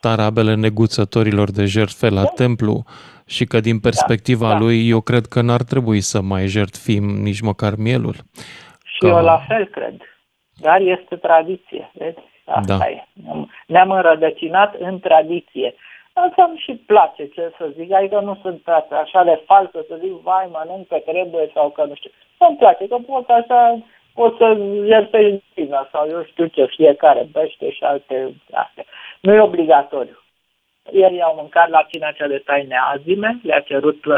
tarabele neguțătorilor de jertfe la da. templu și că din perspectiva da, da. lui eu cred că n-ar trebui să mai jertfim nici măcar mielul. Și că... eu la fel cred. Dar este tradiție, vezi? Asta da. e. Ne-am înrădăcinat în tradiție. Asta îmi și place, ce să zic, adică nu sunt așa de falsă să zic, vai, mănânc că trebuie sau că nu știu. Îmi place, că pot așa, pot să jertfești sau eu știu ce, fiecare bește și alte astea. Nu e obligatoriu. Ieri au mâncat la cina cea de taine azime, le-a cerut uh,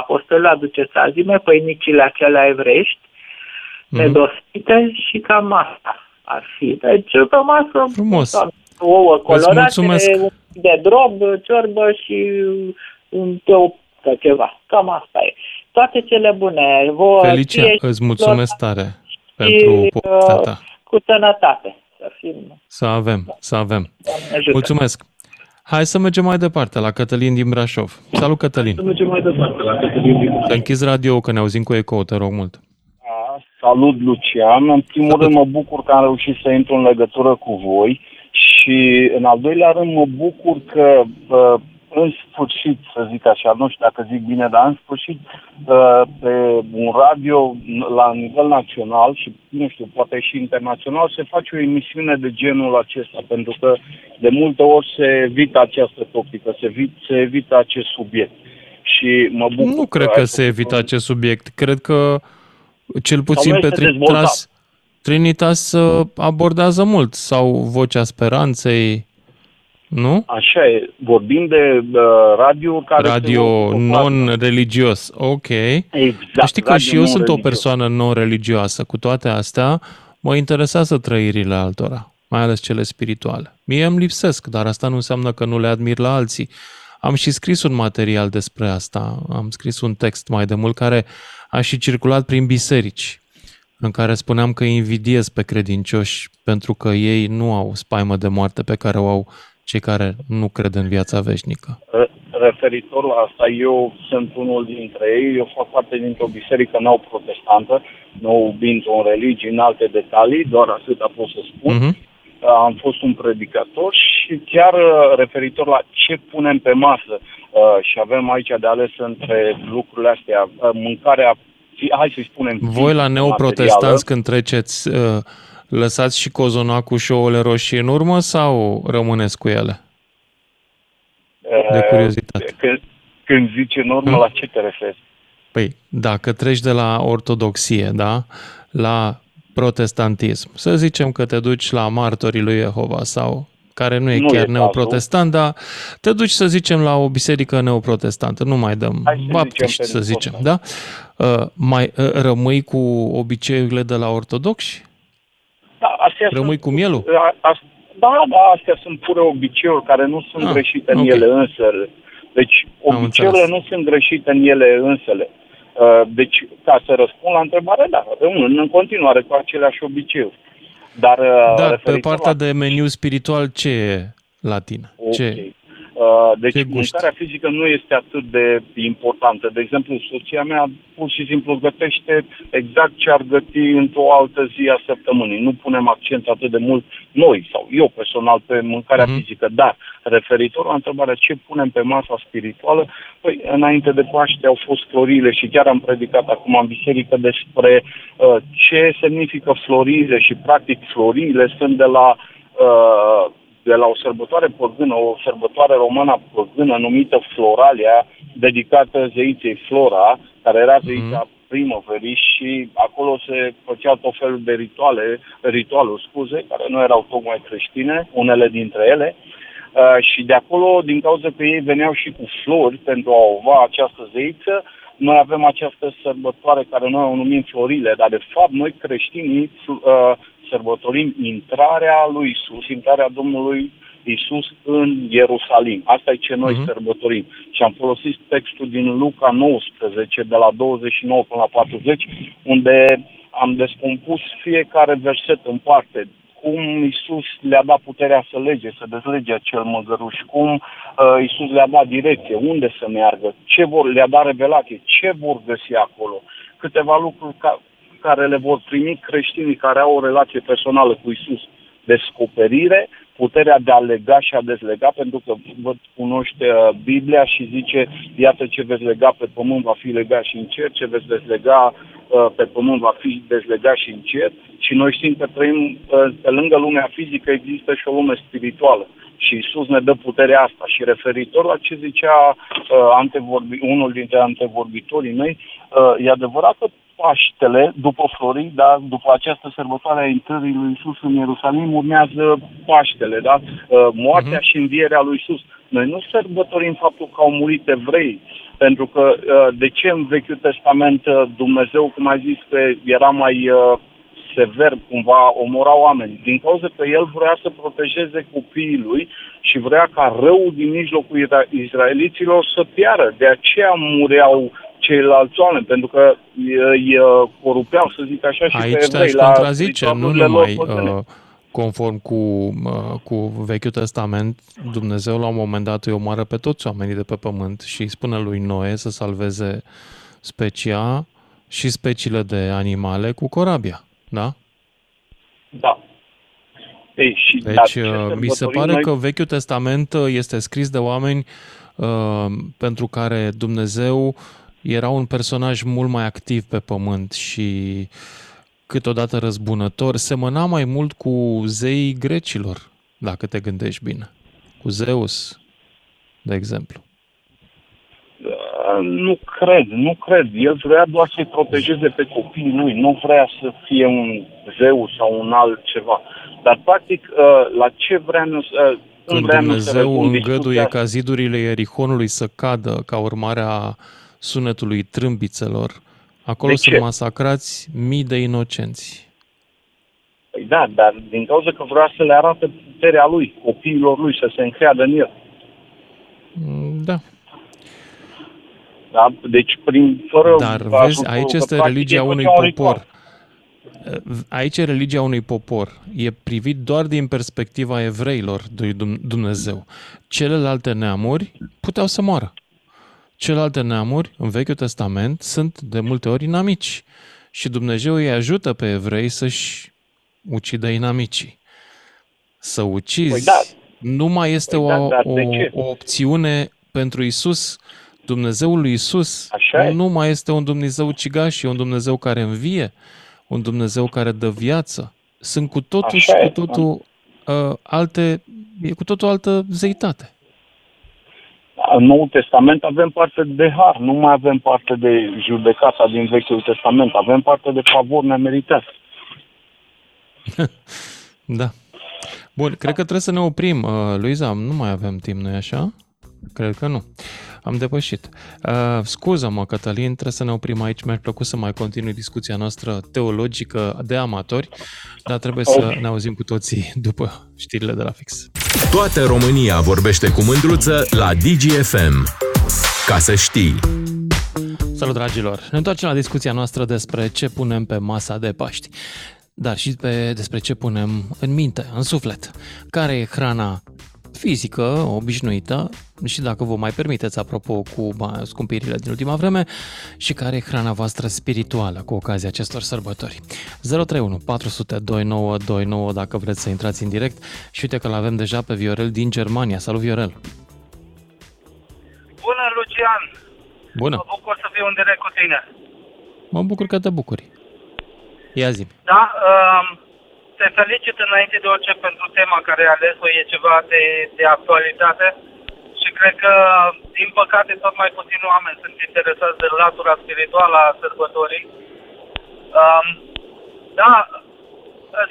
apostolul aduceți azime, păinicile acelea evrești, mm-hmm. nedostite și cam asta ar fi. Deci pe masă Frumos. ouă colorate, de drob, ciorbă și un teu ceva. Cam asta e. Toate cele bune. Vă Felicia, îți mulțumesc tare pentru uh, povestea ta. Cu sănătate. Să fim. Să avem, să avem. Mulțumesc. Hai să mergem mai departe la Cătălin din Brașov. Salut, Cătălin! Să mergem mai departe la Cătălin din Brașov. Să închizi radio, că ne auzim cu eco, te rog mult. Salut, Lucian! În primul Salut. rând mă bucur că am reușit să intru în legătură cu voi și în al doilea rând mă bucur că în sfârșit, să zic așa, nu știu dacă zic bine, dar în sfârșit uh, pe un radio la nivel național și, nu știu, poate și internațional, se face o emisiune de genul acesta, pentru că de multe ori se evită această topică, se, evit, se evită acest subiect. Și mă bucur nu cred că, că se evită acest subiect. Cred că cel puțin pe Trinitas, Trinitas uh, abordează mult sau Vocea Speranței, nu? Așa e. Vorbim de uh, radio care... Radio non-religios. Ok. Exact. Știi că și eu sunt o persoană non-religioasă. Cu toate astea, mă interesează trăirile altora, mai ales cele spirituale. Mie îmi lipsesc, dar asta nu înseamnă că nu le admir la alții. Am și scris un material despre asta. Am scris un text mai de mult care a și circulat prin biserici, în care spuneam că invidiez pe credincioși pentru că ei nu au spaimă de moarte pe care o au cei care nu cred în viața veșnică? Referitor la asta, eu sunt unul dintre ei, eu fac parte dintr-o biserică nou protestantă, nu dintr-o religie în alte detalii, doar atât a fost să spun. Uh-huh. Am fost un predicator și chiar uh, referitor la ce punem pe masă uh, și avem aici de ales între lucrurile astea, uh, mâncarea, hai să-i spunem... Voi la neoprotestanți când treceți lăsați și cozonacul și ouăle roșii în urmă sau rămâneți cu ele? De eh, curiozitate. Când, când zici în urmă, hmm? la ce te referi? Păi, dacă treci de la ortodoxie, da, la protestantism, să zicem că te duci la martorii lui Jehova sau care nu e nu chiar e neoprotestant, dar te duci, să zicem, la o biserică neoprotestantă, nu mai dăm baptiști, să zicem, da? Uh, mai uh, rămâi cu obiceiurile de la ortodoxi? Da, astea Rămâi sunt, cu mielul? Da, da, astea sunt pure obiceiuri care nu sunt ah, greșite în okay. ele însele. Deci obiceiurile nu sunt greșite în ele însele. Uh, deci, ca să răspund la întrebare, da, rămân în continuare cu aceleași obiceiuri. Dar, uh, da, pe partea la... de meniu spiritual, ce e la tine? Okay. Ce? Uh, deci mâncarea fizică nu este atât de importantă. De exemplu, soția mea pur și simplu gătește exact ce ar găti într-o altă zi a săptămânii. Nu punem accent atât de mult noi sau eu personal pe mâncarea uh-huh. fizică, dar referitor la întrebarea ce punem pe masa spirituală, păi înainte de Paște au fost florile și chiar am predicat acum în biserică despre uh, ce semnifică florile și practic florile sunt de la uh, de la o sărbătoare păgână, o sărbătoare română păgână numită Floralia, dedicată zeiței Flora, care era mhm. zeița mm-hmm. primăverii și acolo se făceau tot felul de rituale, ritualuri, scuze, care nu erau tocmai creștine, unele dintre ele. Uh, și de acolo, din cauza că ei veneau și cu flori pentru a ova această zeiță, noi avem această sărbătoare care noi o numim florile, dar de fapt noi creștinii uh, sărbătorim intrarea lui Isus, intrarea Domnului Isus în Ierusalim. Asta e ce noi uh-huh. sărbătorim. Și am folosit textul din Luca 19, de la 29 până la 40, unde am descompus fiecare verset în parte cum Isus le-a dat puterea să lege, să dezlege acel măgăruș, cum uh, Isus le-a dat direcție, unde să meargă, ce vor, le-a dat revelație, ce vor găsi acolo, câteva lucruri ca, care le vor primi creștinii care au o relație personală cu Isus, descoperire, puterea de a lega și a dezlega, pentru că vă cunoște uh, Biblia și zice, iată ce veți lega pe pământ va fi legat și în cer, ce veți dezlega uh, pe pământ va fi dezlegat și în cer. Și noi știm că trăim, uh, pe lângă lumea fizică există și o lume spirituală. Și Isus ne dă puterea asta. Și referitor la ce zicea antevorbi, unul dintre antevorbitorii mei, e adevărat că Paștele, după Florii, da, după această sărbătoare a intrării lui Isus în Ierusalim, urmează Paștele, da? Uh, moartea uh-huh. și învierea lui Isus. Noi nu sărbătorim faptul că au murit evrei, pentru că uh, de ce în Vechiul Testament uh, Dumnezeu, cum ai zis, că era mai sever, cumva omora oameni, din cauza că el vrea să protejeze copiii lui și vrea ca răul din mijlocul izraeliților să piară. De aceea mureau ceilalți oameni, pentru că îi corupeau, să zic așa, și Aici pe evrei. Aici contrazice, nu numai uh, conform cu, uh, cu Vechiul Testament, Dumnezeu la un moment dat îi omoară pe toți oamenii de pe pământ și îi spune lui Noe să salveze specia și speciile de animale cu corabia, da? Da. Ei, și deci, uh, mi se pare noi... că Vechiul Testament uh, este scris de oameni uh, pentru care Dumnezeu uh, era un personaj mult mai activ pe pământ și câteodată răzbunător, semăna mai mult cu zeii grecilor, dacă te gândești bine. Cu Zeus, de exemplu. Uh, nu cred, nu cred. El vrea doar să-i protejeze pe copiii lui, nu vrea să fie un zeu sau un alt ceva. Dar, practic, uh, la ce vrea să... Când Dumnezeu îngăduie ca zidurile Erihonului să cadă ca urmare a sunetului trâmbițelor, acolo de sunt ce? masacrați mii de inocenți. Păi da, dar din cauza că vrea să le arate puterea lui, copiilor lui, să se încreadă în el. Mm, da. Da, deci prin fără... Dar vezi, aici este religia unui popor. Aici e religia unui popor. E privit doar din perspectiva evreilor de Dumnezeu. Celelalte neamuri puteau să moară. Celelalte neamuri, în Vechiul Testament, sunt de multe ori inamici și Dumnezeu îi ajută pe evrei să-și ucidă inamicii. Să ucizi păi da. nu mai este păi o, da, o, o opțiune pentru Isus. Dumnezeul lui Isus Așa nu mai este un Dumnezeu cigaș, e un Dumnezeu care învie, un Dumnezeu care dă viață. Sunt cu totul Așa și cu totul uh, alte, e cu totul altă zeitate. În Noul Testament avem parte de har, nu mai avem parte de judecata din Vechiul Testament, avem parte de favor nemeritat. da. Bun, cred că trebuie să ne oprim. Uh, Luiza, nu mai avem timp, nu-i așa? Cred că nu. Am depășit. Uh, scuză-mă, Cătălin, trebuie să ne oprim aici. Mi-ar plăcut să mai continui discuția noastră teologică de amatori, dar trebuie să ne auzim cu toții după știrile de la fix. Toată România vorbește cu mândruță la DGFM. Ca să știi! Salut, dragilor! Ne întoarcem la discuția noastră despre ce punem pe masa de Paști dar și pe, despre ce punem în minte, în suflet. Care e hrana fizică, obișnuită, și dacă vă mai permiteți, apropo, cu scumpirile din ultima vreme, și care e hrana voastră spirituală cu ocazia acestor sărbători. 031 400 2929 dacă vreți să intrați în direct și uite că l-avem deja pe Viorel din Germania. Salut, Viorel! Bună, Lucian! Bună! Mă bucur să fiu în direct cu tine. Mă bucur că te bucuri. Ia zi. Da, uh, te felicit înainte de orice pentru tema care ai ales-o, e ceva de, de actualitate Și cred că, din păcate, tot mai puțini oameni sunt interesați de latura spirituală a sărbătorii. Um, da,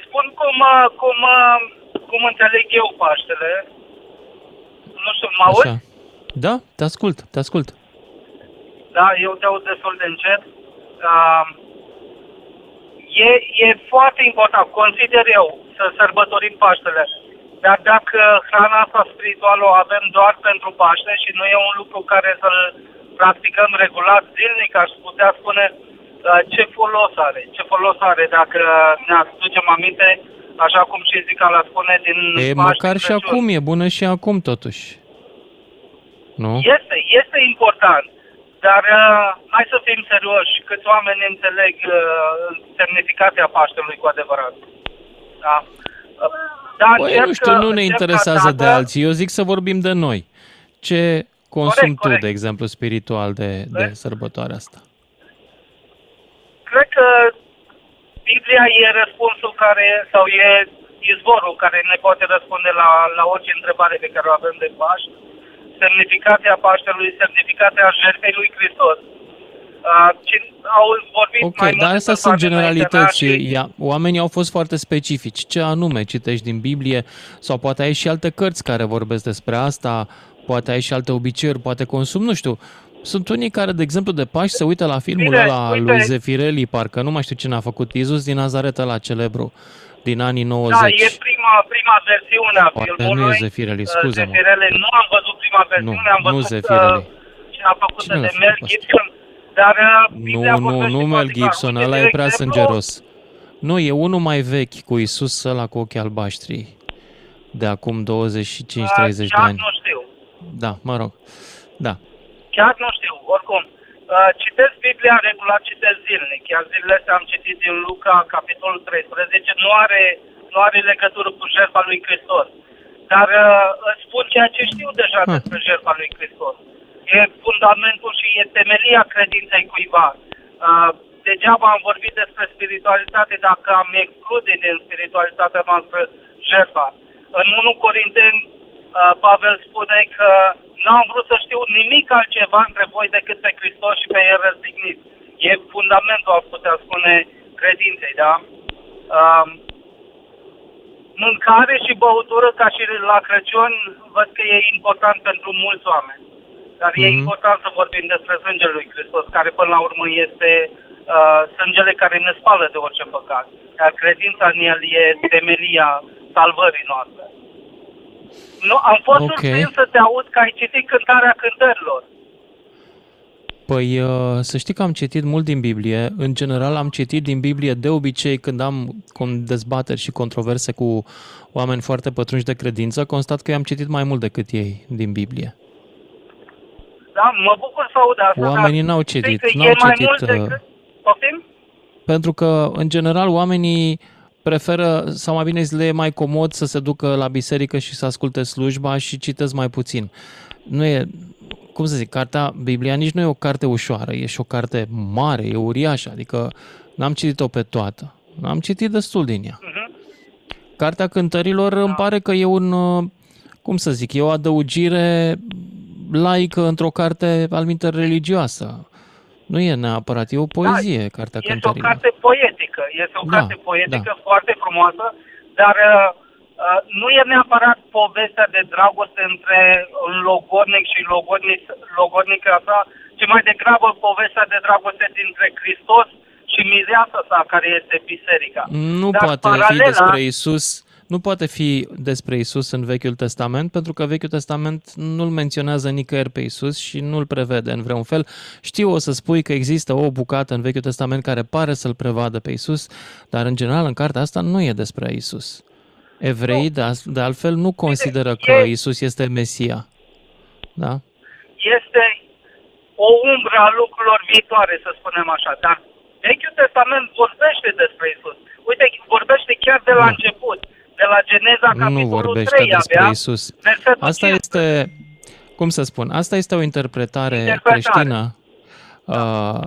spun cum, uh, cum, uh, cum înțeleg eu Paștele. Nu știu, mă auzi? Așa. Da, te ascult, te ascult. Da, eu te aud destul de încet. Uh, e, e foarte important, consider eu, să sărbătorim Paștele. Dar dacă hrana asta spirituală o avem doar pentru Paște și nu e un lucru care să-l practicăm regulat zilnic, aș putea spune uh, ce folos are. Ce folos are dacă ne aducem aminte, așa cum și Zicala spune, din E, Paște măcar și Crăciun. acum, e bună și acum totuși. Nu? Este, este important. Dar uh, hai să fim serioși, câți oameni înțeleg uh, semnificația Paștelui cu adevărat. Da? Uh, da, Păi, încerc, nu știu, nu ne încerc interesează ca de dată- alții. Eu zic să vorbim de noi. Ce consumi Corect, tu, corect. de exemplu, spiritual de, de sărbătoarea asta? Cred că Biblia e răspunsul care, sau e izvorul care ne poate răspunde la, la orice întrebare pe care o avem de Paști. Semnificația Paștelui, semnificația jertfei lui Hristos. Uh, ci, au vorbit mai Ok, mult dar astea sunt persoane înaintea generalități. mea și- Ia, oamenii au fost foarte specifici. Ce anume citești din Biblie? Sau poate ai și alte cărți care vorbesc despre asta, poate ai și alte obiceiuri, poate consum, nu știu. Sunt unii care, de exemplu, de Paști se uită la filmul Bine, ăla al uite- lui Zefirelli, parcă nu mai știu cine a făcut, Iisus din Nazaret la celebru, din anii 90. Da, e prima, prima versiune a Poate filmului. nu e Zefirelli, uh, scuză-mă. Zefirelli. Nu am văzut prima versiune, am nu văzut Zefirelli. uh, cea făcută Cine l-a de făcut Mel pe Gibson. Dar uh, Biblia Nu, nu, vorbește nu Mel foarte clar. Gibson, Uite, ăla de e prea exemplu, sângeros. Nu, e unul mai vechi cu Isus ăla cu ochii albaștri. De acum 25-30 de Chiar ani. nu știu. Da, mă rog. Da. Chiar nu știu, oricum. Uh, citesc Biblia regulat, citesc zilnic. Chiar zilele astea am citit din Luca, capitolul 13. Nu are, nu are legătură cu jertfa lui Hristos. Dar uh, îți spun ceea ce știu deja Hmm. despre jertfa lui Hristos. E fundamentul și e temelia credinței cuiva. Uh, degeaba am vorbit despre spiritualitate dacă am exclude din spiritualitatea noastră jertfa. În 1 Corinteni, uh, Pavel spune că nu am vrut să știu nimic altceva între voi decât pe Hristos și pe El răstignit. E fundamentul, aș putea spune, credinței, da? Um, mâncare și băutură, ca și la Crăciun, văd că e important pentru mulți oameni. Dar e Mhm. important să vorbim despre sângele lui Hristos, care până la urmă este uh, sângele care ne spală de orice păcat. Iar credința în el e temelia salvării noastre. Nu, am fost Ok. surprins să te aud că ai citit cântarea cântărilor. Păi uh, să știi că am citit mult din Biblie. În general am citit din Biblie de obicei când am cum dezbateri și controverse cu oameni foarte pătrunși de credință, constat că eu am citit mai mult decât ei din Biblie. Da, mă bucur să aud asta. Oamenii dar n-au știi citit, că n-au e mai citit, mult uh, decât... Poftim? Pentru că, în general, oamenii preferă, sau mai bine zis, le e mai comod să se ducă la biserică și să asculte slujba și citesc mai puțin. Nu e, cum să zic, cartea Biblia nici nu e o carte ușoară, e și o carte mare, e uriașă, adică n-am citit-o pe toată. Am citit destul din ea. Cartea cântărilor îmi pare că e un, uh, cum să zic, e o adăugire laică într-o carte almintă religioasă. Nu e neapărat, e o poezie, cartea Este o cântărilor. carte poetică, este o Da, carte poetică foarte frumoasă, dar uh, uh, nu e neapărat povestea de dragoste între logodnic și logodnic, logodnica sa, ci mai degrabă povestea de dragoste dintre Hristos și mireasa sa, care este biserica. Nu Dar poate fi paralela- despre Isus, nu poate fi despre Isus în Vechiul Testament, pentru că Vechiul Testament nu-l menționează nicăieri pe Isus și nu-l prevede în vreun fel. Știu o să spui că există o bucată în Vechiul Testament care pare să-l prevadă pe Isus, dar în general în cartea asta nu e despre Isus. Evreii, de, as- de altfel, nu consideră că e- Isus este Mesia. Da? Este o umbră a lucrurilor viitoare, să spunem așa, dar Vechiul Testament vorbește despre Isus. Uite, vorbește chiar de la Nu. început, de la Geneza, Nu capitolul vorbește 3 despre abia, Isus. versetul Asta 15. este, cum să spun, asta este o interpretare, Interpretare. creștină uh,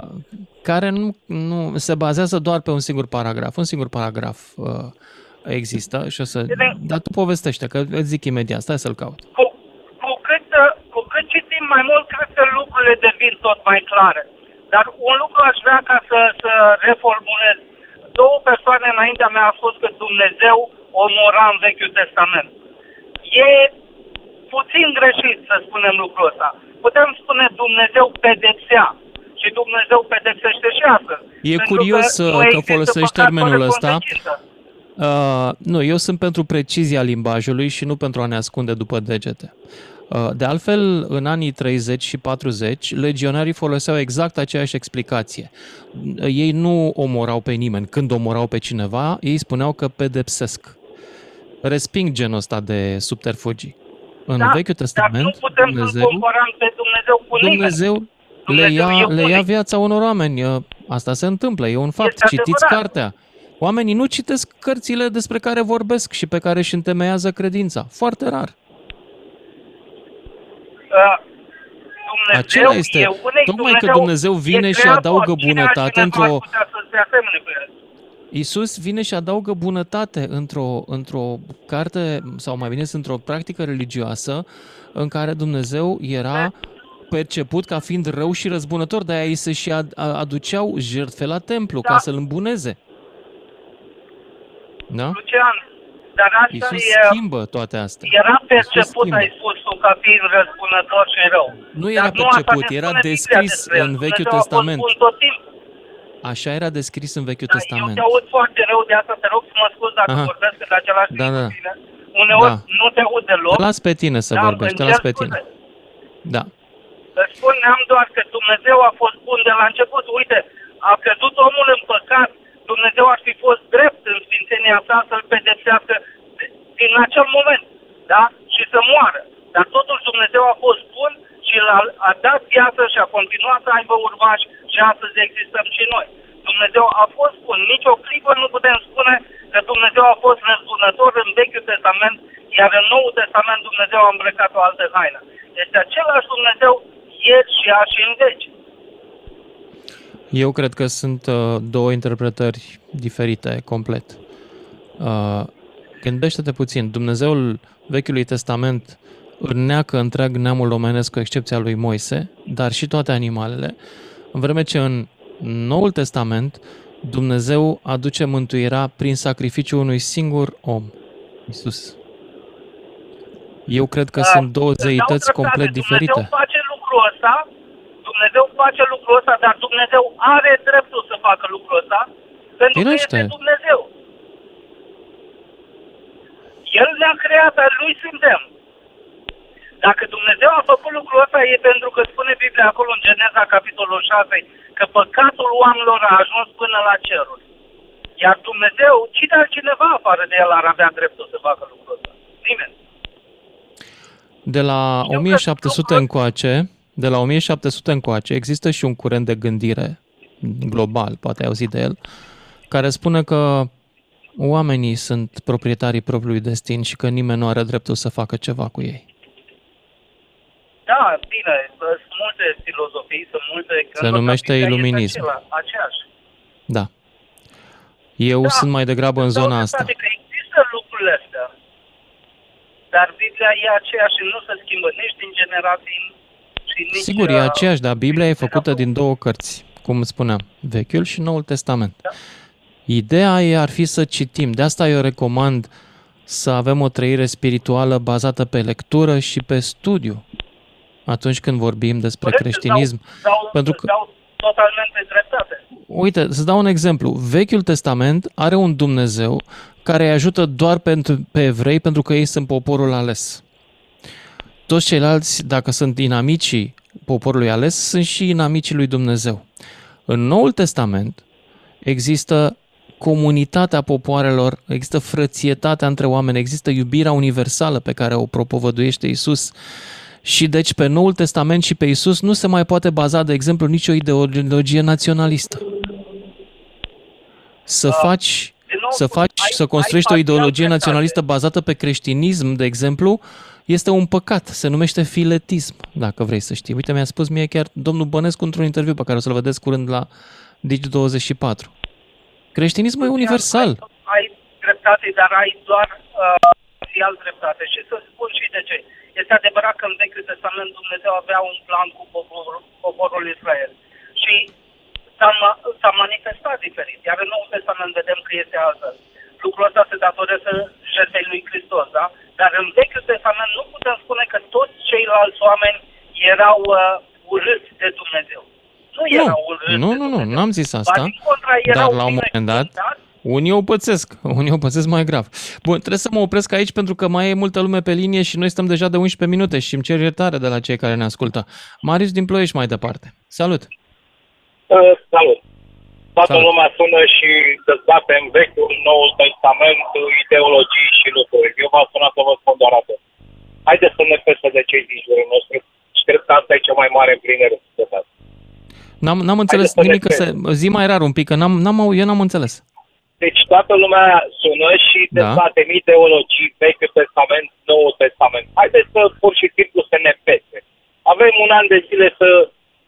care nu, nu se bazează doar pe un singur paragraf. Un singur paragraf uh, există și o să... Bine. Dar tu povestește, că îți zic imediat, stai să-l caut. cu, cu, cât, cu mai mult cred că lucrurile devin tot mai clare. Dar un lucru aș vrea ca să, să reformulez. Două persoane înaintea mea au spus că Dumnezeu omora în Vechiul Testament. E puțin greșit să spunem lucrul ăsta. Putem spune Dumnezeu pedepsea și Dumnezeu pedepsește și astăzi. E curios că, uh, că folosești termenul ăsta. Uh, nu, eu sunt pentru precizia limbajului și nu pentru a ne ascunde după degete. Uh, de altfel, în anii 30 și 40, legionarii foloseau exact aceeași explicație. Uh, ei nu omorau pe nimeni. Când omorau pe cineva, ei spuneau că pedepsesc. Resping genul ăsta de subterfugii. În da, Vechiul Testament, dar nu putem Dumnezeu, să comparăm pe Dumnezeu cu Dumnezeu, nimeni. le ia, Dumnezeu e le ia unic. viața unor oameni. Uh, Asta se întâmplă, e un fapt. Este Citiți adevărat. cartea. Oamenii nu citesc cărțile despre care vorbesc și pe care își întemeiază credința. Foarte rar. Uh, Dumnezeu Acela este. e unic, Tocmai că Dumnezeu vine e și creator. adaugă Cine bunătate altcineva într-o- ar putea să se asemene cu el? Isus vine și adaugă bunătate într-o, într-o carte, sau mai bine zis, într-o practică religioasă în care Dumnezeu era perceput ca fiind rău și răzbunător, de-aia ei se și ad- a- aduceau jertfe la templu ca să-l îmbuneze. Da? Lucian, dar asta Isus e, schimbă toate astea. era perceput, schimbă. ai spus tu, ca fiind răzbunător și rău. Nu era Dar nu asta perceput, ne era spune Biblia descris despre el. în Vechiul Dumnezeu a fost Testament. bun tot timpul. Așa era descris în Vechiul Eu Testament. te aud foarte rău, de asta te rog să mă scuzi dacă Aha. vorbesc în același Da, timp da. cu tine. Uneori Da. nu te aud deloc. Te las pe tine să Da, vorbești, te îmi las cer pe scuze. tine. Da. Îți spuneam doar că Dumnezeu a fost bun de la început. Uite, a căzut omul în păcat, Dumnezeu ar fi fost drept în sfințenia sa să-l pedepsească de- din acel moment, da? Și să moară. Dar totuși Dumnezeu a fost bun și l-a a dat viață și a continuat să aibă urmași și astăzi existăm și noi. Dumnezeu a fost bun. Nici o clipă nu putem spune că Dumnezeu a fost răzbunător în Vechiul Testament, iar în Noul Testament Dumnezeu a îmbrăcat o altă haină. Este același Dumnezeu ieri și azi și în veci. Eu cred că sunt uh, două interpretări diferite, complet. Uh, gândește-te puțin. Dumnezeul Vechiului Testament înneacă întreg neamul omenesc cu excepția lui Moise, dar și toate animalele, în vreme ce în Noul Testament Dumnezeu aduce mântuirea prin sacrificiul unui singur om, Isus. Eu cred că Da, sunt două îți dau zeități dreptate. complet diferite. Dumnezeu face lucrul ăsta, Dumnezeu face lucrul ăsta, dar Dumnezeu are dreptul să facă lucrul ăsta, pentru că Firește. este Dumnezeu. El ne-a creat, al lui suntem. Dacă Dumnezeu a făcut lucrul ăsta, e pentru că spune Biblia acolo în Geneza, capitolul 6, că păcatul oamenilor a ajuns până la ceruri. Iar Dumnezeu, cine altcineva afară de el ar avea dreptul să facă lucrul ăsta? Nimeni. De la 1700 încoace, de la 1700 încoace, există și un curent de gândire global, poate ai auzit de el, care spune că oamenii sunt proprietarii propriului destin și că nimeni nu are dreptul să facă ceva cu ei. Da, bine, sunt multe filozofii, sunt multe... Se numește Biblia este iluminism. acela- Aceeași. Da. Eu Da, sunt mai degrabă în zona asta. Adică există lucrurile astea, dar Biblia e aceeași și nu se schimbă nici din generații și nici... Sigur, e uh, aceeași, dar Biblia e făcută din două cărți, cum spuneam, Vechiul și Noul Testament. Da. Ideea e ar fi să citim. De asta eu recomand să avem o trăire spirituală bazată pe lectură și pe studiu atunci când vorbim despre corect, creștinism. Îți dau, Pentru îți că- dau totalmente dreptate. Uite, să dau un exemplu. Vechiul Testament are un Dumnezeu care îi ajută doar pentru, pe evrei pentru că ei sunt poporul ales. Toți ceilalți, dacă sunt inamicii poporului ales, sunt și inamicii lui Dumnezeu. În Noul Testament există comunitatea popoarelor, există frățietatea între oameni, există iubirea universală pe care o propovăduiește Isus. Și deci pe Noul Testament și pe Isus nu se mai poate baza, de exemplu, nicio ideologie naționalistă. Să faci, să faci, să construiești o ideologie naționalistă bazată pe creștinism, de exemplu, este un păcat. Se numește filetism, dacă vrei să știi. Uite, mi-a spus mie chiar domnul Bănescu într-un interviu pe care o să-l vedeți curând la Digi24. Creștinismul e universal. Ai, ai dreptate, dar ai doar uh, parțial dreptate și să spun și de ce. Este adevărat că în Vechiul Testament Dumnezeu avea un plan cu poporul, poporul Israel. Și s-a, s-a manifestat diferit. Iar în Noul Testament vedem că este altfel. Lucrul ăsta se datorează jertfei lui Hristos, da? Dar în Vechiul Testament nu putem spune că toți ceilalți oameni erau uh, urâți de Dumnezeu. Nu, Nu, erau urâți nu, de nu, nu, Dumnezeu. n-am zis Ba, asta, din contra, dar erau la un moment dat, binecuvântați. unii o pățesc, unii o pățesc mai grav. Bun, trebuie să mă opresc aici pentru că mai e multă lume pe linie și noi stăm deja de 11 minute și îmi cer iertare de la cei care ne ascultă. Marius din Ploiești mai departe. Salut! Uh, salut! Toată Salut. lumea sună și dezbate în Vechiul, Noul Testament, ideologii și lucruri. Eu v-am sunat să vă spun doar atât. Haideți să ne pese de cei din jurul nostru și cred că asta e cea mai mare împlinire societate. N-am, n-am înțeles să ne nimic, că se, credem. zi mai rar un pic, că n-am, n-am, au- eu n-am înțeles. Deci toată lumea sună și Da. dezbate ideologii, Vechiul Testament, Noul Testament. Haideți să pur și simplu să ne pese. Avem un an de zile să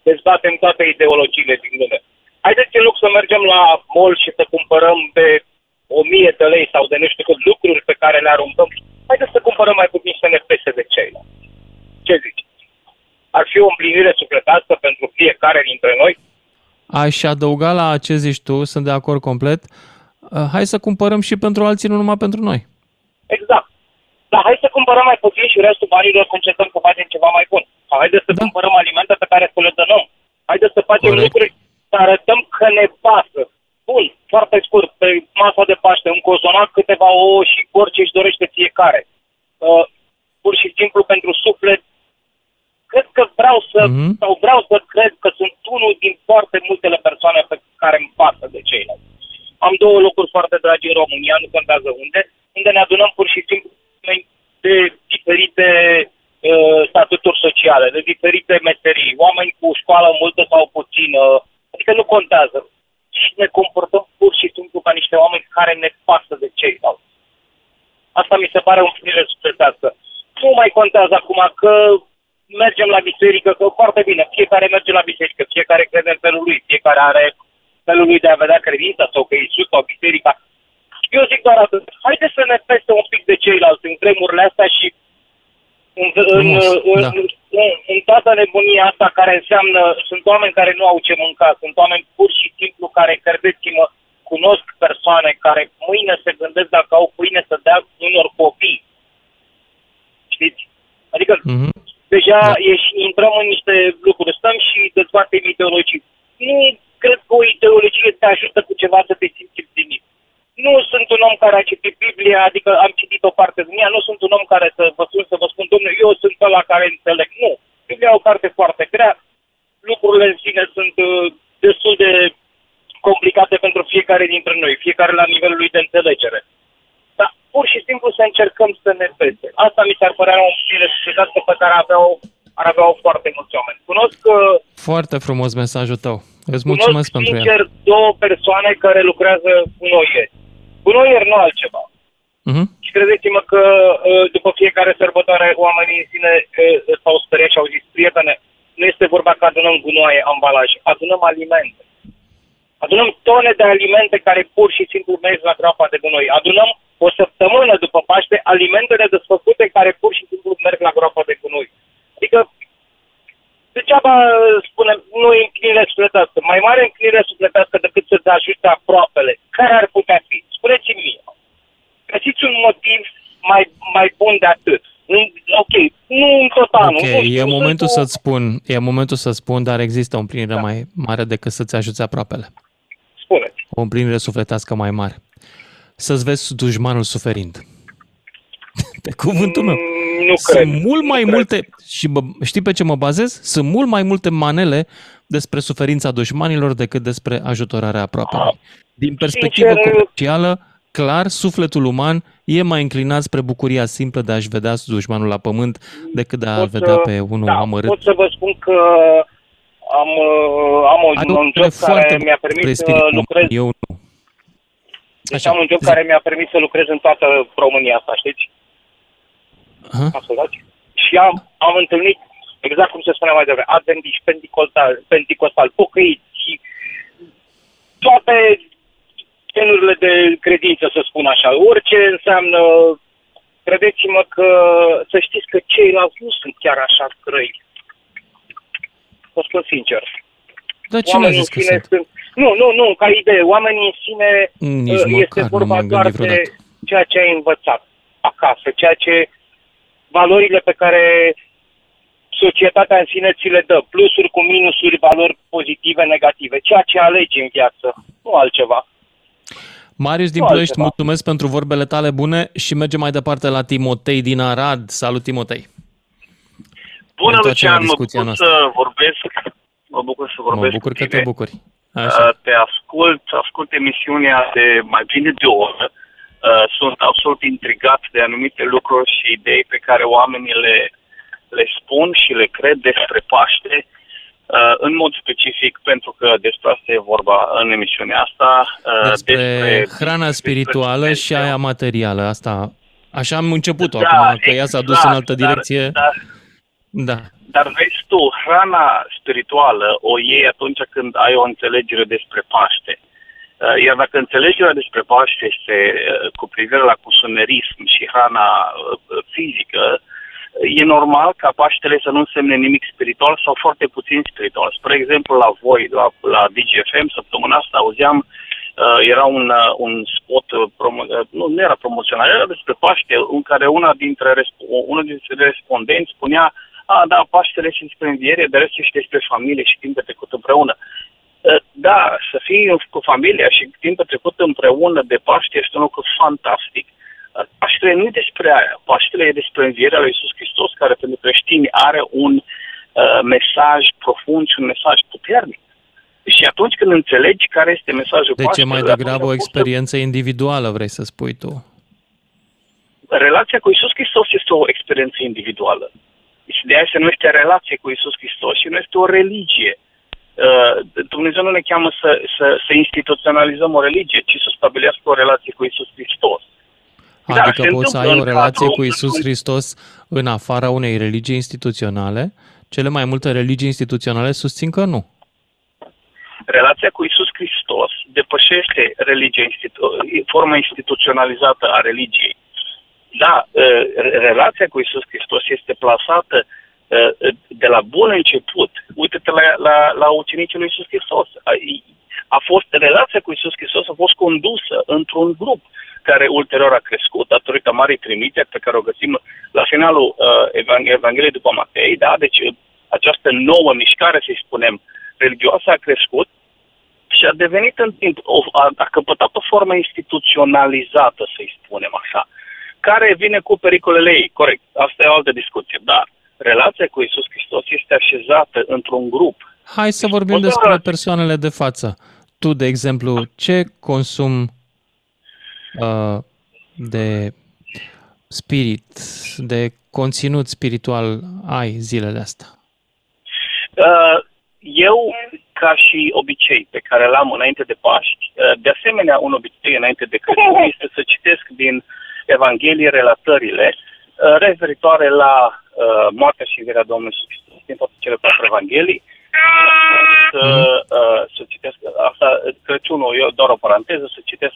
dezbatem toate ideologiile din lume. Haideți în loc să mergem la mall și să cumpărăm de o mie de lei sau de nu știu cât lucruri pe care le aruncăm, haideți să cumpărăm mai puțin să ne pese de ceilalți. Ce zici? Ar fi o împlinire sufletească pentru fiecare dintre noi? Aș adăuga la ce zici tu, sunt de acord complet, uh, hai să cumpărăm și pentru alții, nu numai pentru noi. Exact. Dar hai să cumpărăm mai puțin și restul banilor concentrăm să facem ceva mai bun. Sau haideți să da. cumpărăm alimente pe care să le dănăm. Haideți să facem Corect. lucruri să arătăm că ne pasă. Bun, foarte scurt, pe masa de Paște, un cozonac, câteva ouă și orice își dorește fiecare. Uh, pur și simplu pentru suflet, cred că vreau să, Mhm. mm-hmm. sau vreau să cred că sunt unul din foarte multele persoane pe care îmi pasă de ceilalți. Am două locuri foarte dragi în România, nu contează unde, unde ne adunăm pur și simplu oameni de diferite uh, statuturi sociale, de diferite meserii, oameni cu școală multă sau puțină, adică nu contează. Și ne comportăm pur și simplu ca niște oameni care ne pasă de ceilalți. Asta mi se pare un plire sufletească. Nu mai contează acum că mergem la biserică, că foarte bine, fiecare merge la biserică, fiecare crede în felul lui, fiecare are felul lui de a vedea credința sau că Iisus sau biserica. Eu zic doar atât. Haideți să ne peste un pic de ceilalți în vremurile astea și în, în, Frumos, în, da. în, în toată nebunia asta care înseamnă, sunt oameni care nu au ce mânca, sunt oameni pur și simplu care, credeți-mă, cunosc persoane care mâine se gândesc dacă au pâine să dea unor copii. Știți? Adică Mhm. deja da. ieși, intrăm în niște lucruri, stăm și dezbatem ideologii. Nu cred că o ideologie te ajută cu ceva să te simți împlinit. Nu sunt un om care a citit Biblia, adică am citit o parte din ea, nu sunt un om care să vă spun, să vă spun, domnule, eu sunt ăla care înțeleg. Nu. Biblia e o carte foarte grea, lucrurile în sine sunt uh, destul de complicate pentru fiecare dintre noi, fiecare la nivelul lui de înțelegere. Dar pur și simplu să încercăm să ne pese. Asta mi s-ar părea o fire societate pe care aveau, ar avea foarte mulți oameni. Cunosc, uh, Foarte frumos mesajul tău. Îți cunosc mulțumesc pentru el. sincer două persoane care lucrează cu noieri. Cu noieri nu altceva. Mhm. Și credeți-mă că uh, după fiecare sărbătoare oamenii în sine uh, s-au speriat și au zis, prietene, nu este vorba că adunăm gunoaie, ambalaje, adunăm alimente. Adunăm tone de alimente care pur și simplu merg la groapa de gunoi. Adunăm o săptămână după Paște alimentele desfăcute care pur și simplu merg la groapa de gunoi. Adică degeaba spunem, nu e înclinire sufletească. Mai mare înclinire sufletească decât să te ajute aproapele. Care ar putea fi? Spuneți-mi mie. Găsiți un motiv mai, mai bun de atât. În- Ok, nu în tot anul. Ok, nu știu, e sunt momentul cu- să-ți spun, e momentul să spun, dar există o împlinire da. mai mare decât să-ți ajuți aproapele. Spuneți. O împlinire sufletească mai mare. Să-ți vezi dușmanul suferind. Pe cuvântul meu. Mm, Nu Sunt cred. mult mai cred. multe, și bă, știi pe ce mă bazez? Sunt mult mai multe manele despre suferința dușmanilor decât despre ajutorarea aproapelui. Din perspectivă Sincer, comercială, clar, sufletul uman e mai înclinat spre bucuria simplă de a-și vedea dușmanul la pământ decât de a Pot vedea să- pe unul da, amărât. Pot să vă spun că am, uh, am Ai un, o un părere job care foarte mi-a despre permis să spiritul lucrez. uman, Eu nu. Deci am un job care mi-a permis să lucrez în toată România asta, știți? Aha. Ascultați? Și am, am întâlnit, exact cum se spunea mai devreme, adventiști, pentecostal, pentecostal pocăiți și toate genurile de credință, să spun așa. Orice înseamnă, credeți-mă că să știți că cei ceilalți nu sunt chiar așa crăi. O spun sincer. Dar cine a zis că sunt? sunt? Nu, nu, nu, ca idee. Oamenii în sine Nici uh, este vorba doar de ceea ce ai învățat acasă, ceea ce valorile pe care societatea în sine ți le dă, plusuri cu minusuri, valori pozitive, negative, ceea ce alegi în viață, nu altceva. Marius din Ploiești, mulțumesc pentru vorbele tale bune și mergem mai departe la Timotei din Arad. Salut, Timotei! Bună, Lucian, mă bucur noastră. să vorbesc. Mă bucur să vorbesc Mă bucur că te bucuri. Așa. Uh, te ascult, ascult emisiunea de mai bine de o oră. Uh, sunt absolut intrigat de anumite lucruri și idei pe care oamenii le, le spun și le cred despre Paște. Uh, în mod specific, pentru că despre asta e vorba în emisiunea asta. Despre, despre hrana spirituală despre și aia materială. Asta, așa am început-o da, acum, că ea s-a dus exact, în altă direcție. Dar, dar, da. Dar vezi tu, hrana spirituală o iei atunci când ai o înțelegere despre Paște. Uh, iar dacă înțelegerea despre Paște este uh, cu privire la cusunerism și hrana uh, fizică, e normal ca Paștele să nu însemne nimic spiritual sau foarte puțin spiritual. Spre exemplu, la voi, la, la DGFM, săptămâna asta auzeam, uh, era un, uh, un spot, promo, uh, nu, nu era promoțional, era despre Paște, în care una dintre, unul dintre respondenți spunea uh, a, da, Paștele și despre înviere, de rest și despre familie și timp petrecut împreună. Da, să fii cu familia și timp petrecut împreună de Paște este un lucru fantastic. Paștele nu e despre aia. Paștele e despre învierea lui Iisus Hristos, care pentru creștini are un uh, mesaj profund și un mesaj puternic. Și atunci când înțelegi care este mesajul Deci Paștele... Deci e mai degrabă o experiență să... individuală, vrei să spui tu. Relația cu Iisus Hristos este o experiență individuală. Și de aia se numește relație cu Isus Hristos și nu este o religie. Uh, Dumnezeu nu ne cheamă să, să, să instituționalizăm o religie, ci să stabilească o relație cu Isus Hristos. Da, adică da, poți să ai o relație cu Isus Hristos în afara unei religii instituționale? Cele mai multe religii instituționale susțin că nu. Relația cu Isus Hristos depășește religia, forma instituționalizată a religiei da, ă, relația cu Isus Hristos este plasată ă, de la bun început. Uite-te la, la, la ucenicii lui Isus Hristos. A, a fost, relația cu Isus Hristos a fost condusă într-un grup care ulterior a crescut datorită marii trimiteri pe care o găsim la finalul uh, Evangheliei după Matei, da? Deci această nouă mișcare, să-i spunem, religioasă a crescut și a devenit în timp, a, a căpătat o formă instituționalizată, să-i spunem așa care vine cu pericolele ei. Corect, asta e o altă discuție, dar relația cu Isus Hristos este așezată într-un grup. Hai să vorbim despre persoanele de față. Tu, de exemplu, ce consum uh, de spirit, de conținut spiritual ai zilele astea? Uh, eu, ca și obicei pe care l-am înainte de Paști, uh, de asemenea, un obicei înainte de Crăciun este să citesc din uh, Evanghelie relatările uh, referitoare la uh, moartea și învierea Domnului Iisus Hristos din toate cele patru Evanghelii. Să, uh, să citesc, asta, Crăciunul, eu doar o paranteză, să citesc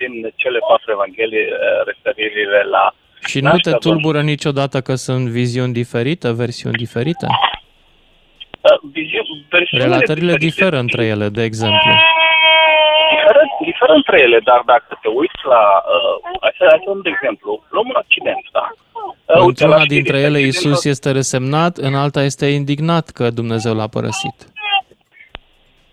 din cele patru Evanghelii uh, referirile la și nu te tulbură niciodată că sunt viziuni diferite, versiuni diferite? Uh, viziuni, Relatările diferă între ele, de exemplu diferă, diferă între ele, dar dacă te uiți la... Uh, hai să dăm de exemplu. Luăm un accident, da? Uh, Într-una dintre ele Iisus este resemnat, în alta este indignat că Dumnezeu l-a părăsit.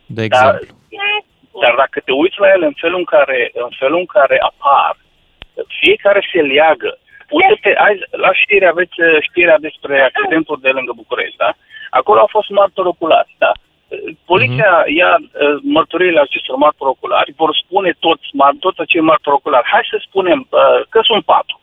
De exemplu. Dar, dar dacă te uiți la ele în felul în care, în felul în care apar, fiecare se leagă. Uite-te, la știri aveți uh, știrea despre accidentul de lângă București, da? Acolo au fost martori oculari, da? Poliția uh-huh. ia uh, mărturile acestor martori oculari, vor spune toți, toți acei martori oculari, hai să spunem uh, că sunt patru.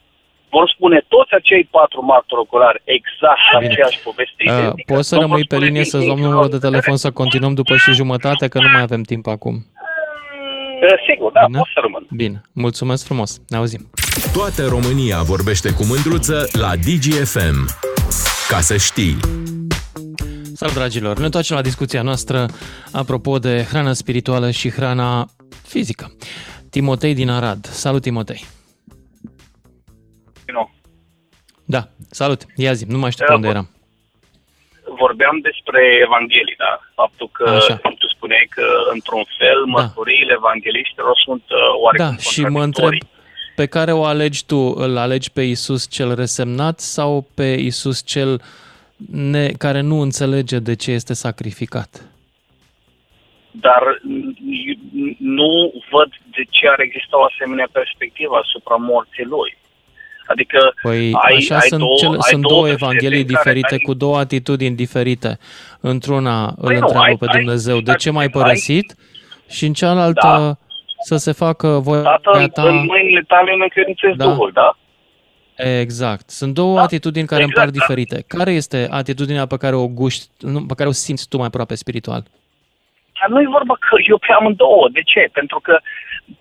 Vor spune toți acei patru martori oculari exact Bine. aceeași poveste. Uh, poți să rămâi pe linie să-ți luăm numărul de telefon să continuăm după și jumătate, că nu mai avem timp acum. Uh, sigur, da, Bine? pot să rămân. Bine, mulțumesc frumos, ne auzim. Toată România vorbește cu mândruță la DGFM. Ca să știi... Salut, dragilor! Ne întoarcem la discuția noastră apropo de hrana spirituală și hrana fizică. Timotei din Arad. Salut, Timotei! No. Da, salut. Ia zi, nu mai știu pe unde eram. Vorbeam despre Evanghelii, da? Faptul că Așa. tu spuneai că, într-un fel, mărturiile evangeliștilor sunt uh, oarecum Da, și mă întreb, pe care o alegi tu? Îl alegi pe Isus cel resemnat sau pe Isus cel ne, care nu înțelege de ce este sacrificat? dar n- nu văd de ce ar exista o asemenea perspectivă asupra morții lui. Adică Păi ai, așa ai sunt, două, cel, ai sunt două două versete evanghelii în care diferite, ai- cu două atitudini diferite. Într-una îl Păi nu, întreabă ai- pe ai- Dumnezeu de ce m-ai ai- părăsit și în cealaltă Da. să se facă voia Tată, în, ta. în mâinile tale îmi încredințez Da. Duhul, da? Exact. Sunt două atitudini care Exact, împar da. diferite. Care este atitudinea pe care o guști, nu, pe care o simți tu mai aproape spiritual? Dar nu e vorba că eu pe amândouă. De ce? Pentru că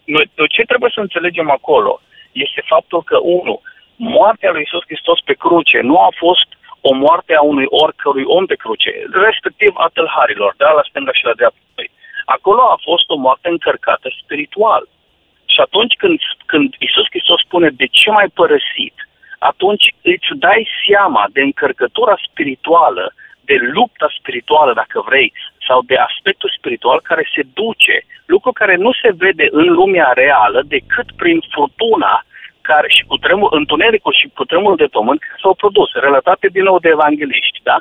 noi, noi ce trebuie să înțelegem acolo este faptul că, unu, moartea lui Isus Hristos pe cruce nu a fost o moarte a unui oricărui om pe cruce, respectiv a tâlharilor, da, la stânga și la dreapta. lui. Acolo a fost o moarte încărcată spiritual. Și atunci când, când Isus Hristos spune de ce mai părăsit, atunci îți dai seama de încărcătura spirituală, de lupta spirituală, dacă vrei, sau de aspectul spiritual care se duce, lucru care nu se vede în lumea reală decât prin furtuna care și cu tremur, întunericul și cu tremurul de pământ care s-au produs, relatate din nou de evangeliști, da?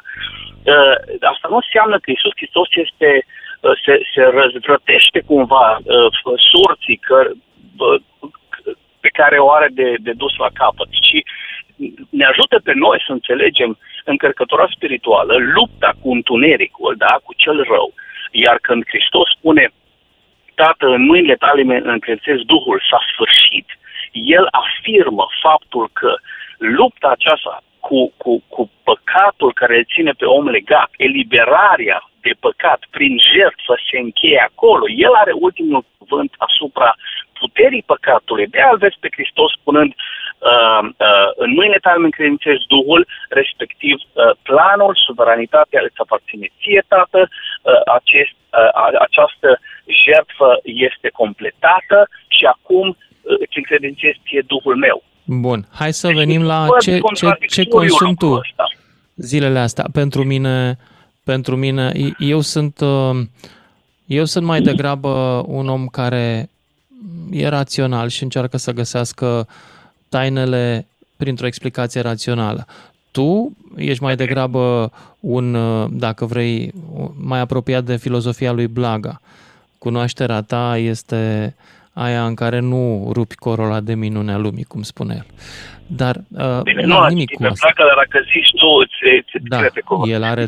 Uh, Asta nu înseamnă că Isus Hristos este, uh, se, se răzvrătește cumva uh, surții că, uh, pe care o are de, de dus la capăt, ci ne ajută pe noi să înțelegem încărcătura spirituală, lupta cu întunericul, da, cu cel rău. Iar când Hristos spune, Tată, în mâinile tale mă încredințez Duhul, s-a sfârșit, El afirmă faptul că lupta aceasta cu, cu, cu păcatul care îl ține pe om legat, eliberarea de păcat prin jertfă se încheie acolo. El are ultimul cuvânt asupra puterii păcatului. De al vezi pe Hristos spunând uh, uh, în mâine tale îmi încredințez Duhul, respectiv uh, planul, suveranitatea îți aparține ție, Tată, uh, acest, uh, această jertfă este completată și acum uh, îți încredințez ție Duhul meu. Bun, hai să venim la văd ce, ce, ce contradictoriu consumi tu lucrul ăsta. zilele astea. Pentru mine, pentru mine, eu sunt, uh, eu sunt mai degrabă un om care e rațional și încearcă să găsească tainele printr-o explicație rațională. Tu ești mai degrabă un, uh, dacă vrei, mai apropiat de filozofia lui Blaga. Cunoașterea ta este aia în care nu rupi corola de minune a lumii, cum spune el. Dar uh, Bine, nu n-am aș nimic ști cu pe asta. placă, dar dacă zici tu, îți, îți Da, crede cuvântul. el are,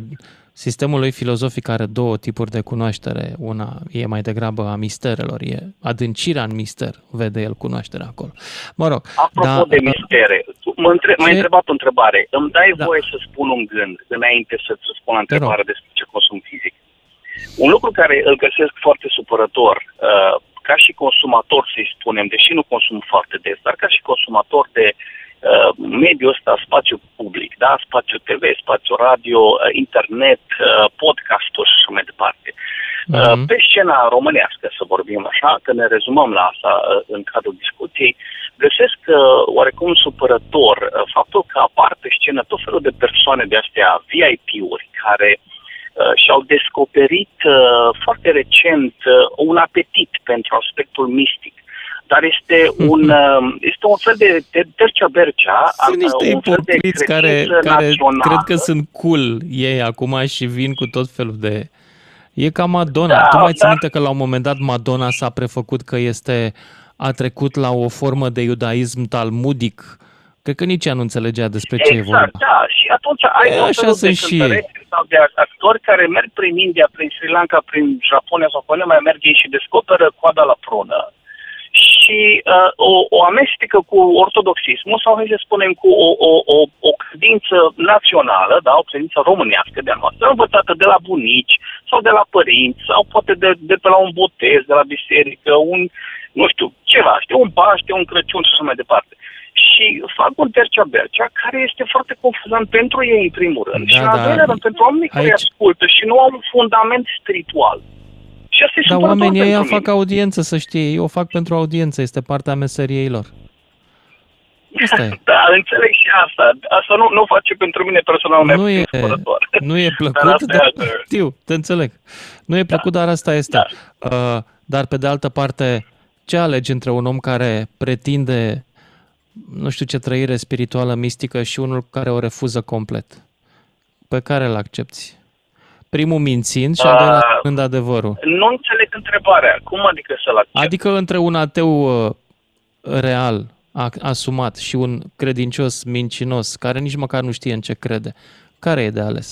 sistemul lui filozofic are două tipuri de cunoaștere. Una e mai degrabă a misterelor, e adâncirea în mister, vede el cunoașterea acolo. Mă rog, Apropo da, de mistere, tu mă între- m-ai Ce- întrebat o întrebare. Îmi dai Da. voie să spun un gând înainte să-ți spun o Te rog. întrebare despre ce consum fizic. Un lucru care îl găsesc foarte supărător, uh, ca și consumator să-i spunem, deși nu consum foarte des, dar ca și consumator de uh, mediul ăsta, spațiu public, da? spațiu TV, spațiu radio, uh, internet, uh, podcasturi și așa mai departe. Uh, Pe scena românească, să vorbim așa, că ne rezumăm la asta uh, în cadrul discuției, găsesc uh, oarecum supărător uh, faptul că apar pe scenă tot felul de persoane de astea VIP-uri care uh, și-au descoperit uh, foarte recent uh, un apetit pentru aspectul mistic. Dar este un, uh, este un fel de, de Bercea-Bercea, Sunt niște un fel de ipocriți care, credință care națională. cred că sunt cool ei acum și vin cu tot felul de... E ca Madonna. Da, tu mai ții dar- minte că la un moment dat Madonna s-a prefăcut că este a trecut la o formă de iudaism talmudic. Cred că nici ea nu înțelegea despre ce e vorba. Exact, da. Și atunci ai E, tot așa felul de sunt și ei. cântăreți sau de actori care merg prin India, prin Sri Lanka, prin Japonia sau până mai merg ei și descoperă coada la prună și uh, o, o amestecă cu ortodoxismul sau hai să spunem cu o, o, o, o credință națională, da, o credință românească de-a noastră, învățată de la bunici sau de la părinți sau poate de, de pe la un botez, de la biserică, un, nu știu, ceva, știu, un Paște, un Crăciun și așa mai departe. Și fac un tercea-bercea care este foarte confuzant pentru ei, în primul rând. Da, și în al da. doilea rând, pentru oamenii care Aici- ascultă și nu au un fundament spiritual. Și asta e Dar supărător oamenii ăia pentru fac mine. audiență, să știe. Ei o fac pentru audiență, este partea meseriei lor. Asta e. Da, înțeleg și asta. Asta nu, nu face pentru mine personal Nu e, nu e plăcut, asta e dar, altă- știu, te înțeleg. Nu e plăcut, dar asta este. Uh, dar pe de altă parte, ce alegi între un om care pretinde nu știu ce trăire spirituală mistică și unul care o refuză complet? Pe care îl accepti? Primul mințind și al doilea Ah. spunând adevărul. Nu înțeleg întrebarea. Cum adică să-l accept? Adică între un ateu uh, real, a- asumat, și un credincios mincinos, care nici măcar nu știe în ce crede, care e de ales?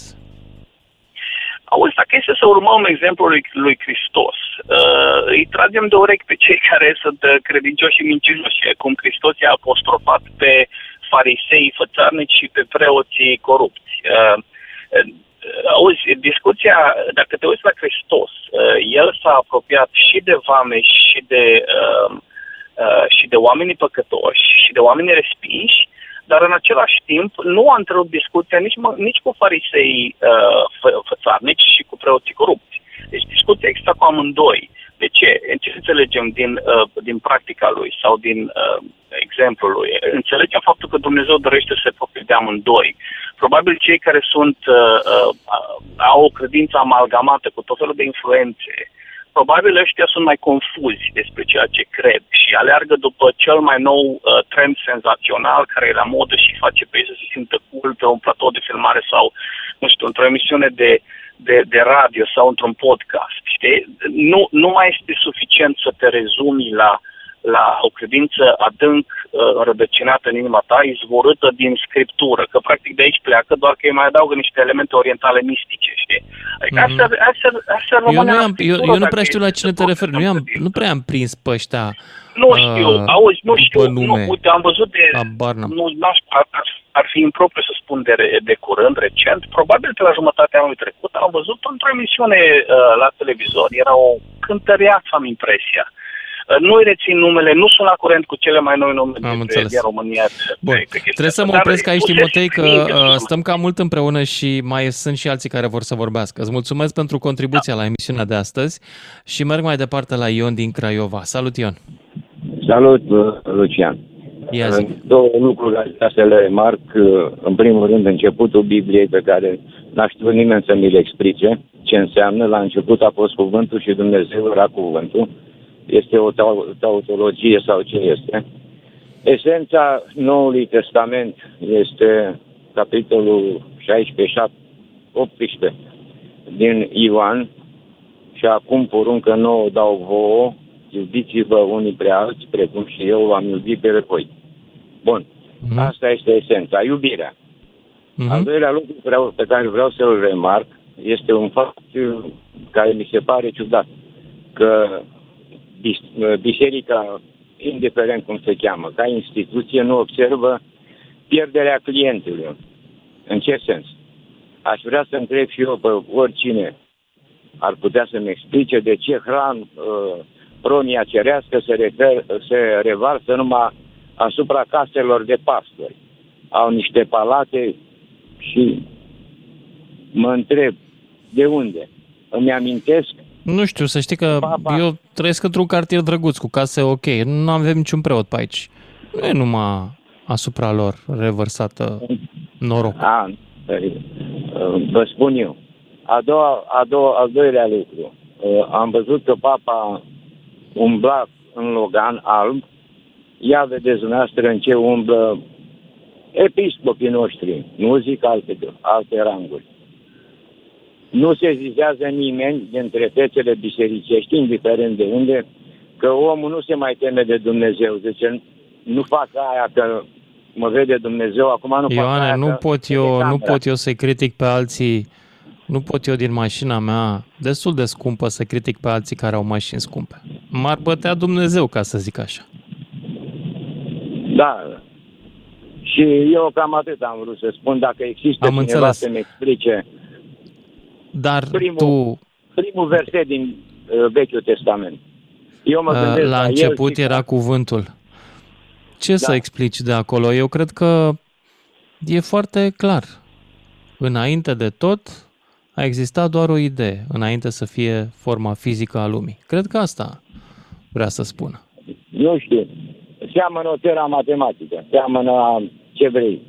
Auzi, dacă este să urmăm exemplul lui, lui Hristos, uh, îi tragem de urechi pe cei care sunt uh, credincioși și mincinoși, cum Hristos i-a apostrofat pe farisei fățarnici și pe preoții corupți. Uh, uh, auzi, discuția, dacă te uiți la Hristos, uh, el s-a apropiat și de vame și de, uh, uh, și de oamenii păcătoși și de oamenii respinși, dar în același timp nu a întrerupt discuția nici, mă- nici cu farisei uh, fă, fățarnici și cu preoții corupți. Deci discuția exista cu amândoi. De ce? În ce înțelegem din, uh, din practica lui sau din uh, exemplul lui? Înțelegem faptul că Dumnezeu dorește să se apropie de amândoi. Probabil cei care sunt, uh, uh, au o credință amalgamată cu tot felul de influențe, probabil ăștia sunt mai confuzi despre ceea ce cred și aleargă după cel mai nou uh, trend senzațional care e la modă și face pe ei să se simtă cool pe un platou de filmare sau, nu știu, într-o emisiune de, de, de radio sau într-un podcast. Știi? Nu, nu mai este suficient să te rezumi la la o credință adânc uh, înrădăcinată în inima ta, izvorâtă din scriptură, că practic de aici pleacă, doar că îi mai adaugă niște elemente orientale mistice, știi? Adică Mhm. astea, astea, astea Eu rămâne nu, la am, eu, scriptură eu nu dacă prea știu la este cine te referi. Nu, am, nu prea am prins pe ăștia Nu știu, uh, auzi, nu știu, după nu, nume. uite, am văzut de, Habar n-am. nu, n-aș, ar, ar- ar fi impropriu să spun de, re- de curând, recent, probabil pe la jumătatea anului trecut, am văzut într-o emisiune uh, la televizor, era o cântăreață, am impresia. Uh, Nu-i rețin numele, nu sunt la curent cu cele mai noi nume Am de, înțeles. din România. Bun, pe- pe chestia trebuie să asta, mă dar opresc aici, puteți Timotei, că trimite uh, sună. stăm cam mult împreună și mai sunt și alții care vor să vorbească. Îți mulțumesc pentru contribuția la emisiunea de astăzi și merg mai departe la Ion din Craiova. Salut, Ion! Salut, uh, Lucian. Ia zi. Uh, Două lucruri aș vrea să le remarc. Uh, În primul rând, începutul Bibliei pe care n-aș știut nimeni să mi le explice ce înseamnă. La început a fost cuvântul și Dumnezeu era cuvântul. Este o tau- tautologie sau ce este. Esența Noului Testament este capitolul 16, 7, 18 din Ioan și acum poruncă nouă dau vouă, iubiți-vă unii pe alții, precum și eu v-am iubit pe voi. Bun, Mhm. asta este esența, iubirea. Al doilea lucru vreau, pe care vreau să-l remarc este un fapt uh, care mi se pare ciudat, că bis- uh, biserica, indiferent cum se cheamă, ca instituție, nu observă pierderea clientelor. În ce sens? Aș vrea să întreb și eu pe oricine ar putea să-mi explice de ce hran uh, pronia cerească se, refer, se revarsă numai asupra caselor de pastori. Au niște palate și mă întreb de unde. Îmi amintesc Nu știu, să știi că eu trăiesc într-un cartier drăguț, cu case ok. Nu avem niciun preot pe aici. Nu e numai asupra lor revărsată noroc. A, uh, vă spun eu. A doua, a doua, al doilea lucru. Uh, Am văzut că papa umbla în Logan alb. Ia vedeți dumneavoastră în ce umblă episcopii noștri. Nu zic alte, alte ranguri. Nu se zizează nimeni dintre fețele bisericești, indiferent de unde, că omul nu se mai teme de Dumnezeu. Zice, nu fac aia că mă vede Dumnezeu, acum nu fac Ioane, aia nu că pot vede eu, nu camera. pot eu să-i critic pe alții, nu pot eu din mașina mea, destul de scumpă, să critic pe alții care au mașini scumpe. M-ar bătea Dumnezeu, ca să zic așa. Da. Și eu cam atât am vrut să spun. Dacă există Am cineva înțeles. să-mi explice Dar primul, tu, primul verset din uh, Vechiul Testament. Eu mă uh, gândesc la el început și- era cuvântul. Ce să Da. explici de acolo? Eu cred că e foarte clar. Înainte de tot, a existat doar o idee, înainte să fie forma fizică a lumii. Cred că asta vrea să spună. Nu știu. seamănă o țară matematică, seamănă ce vrei.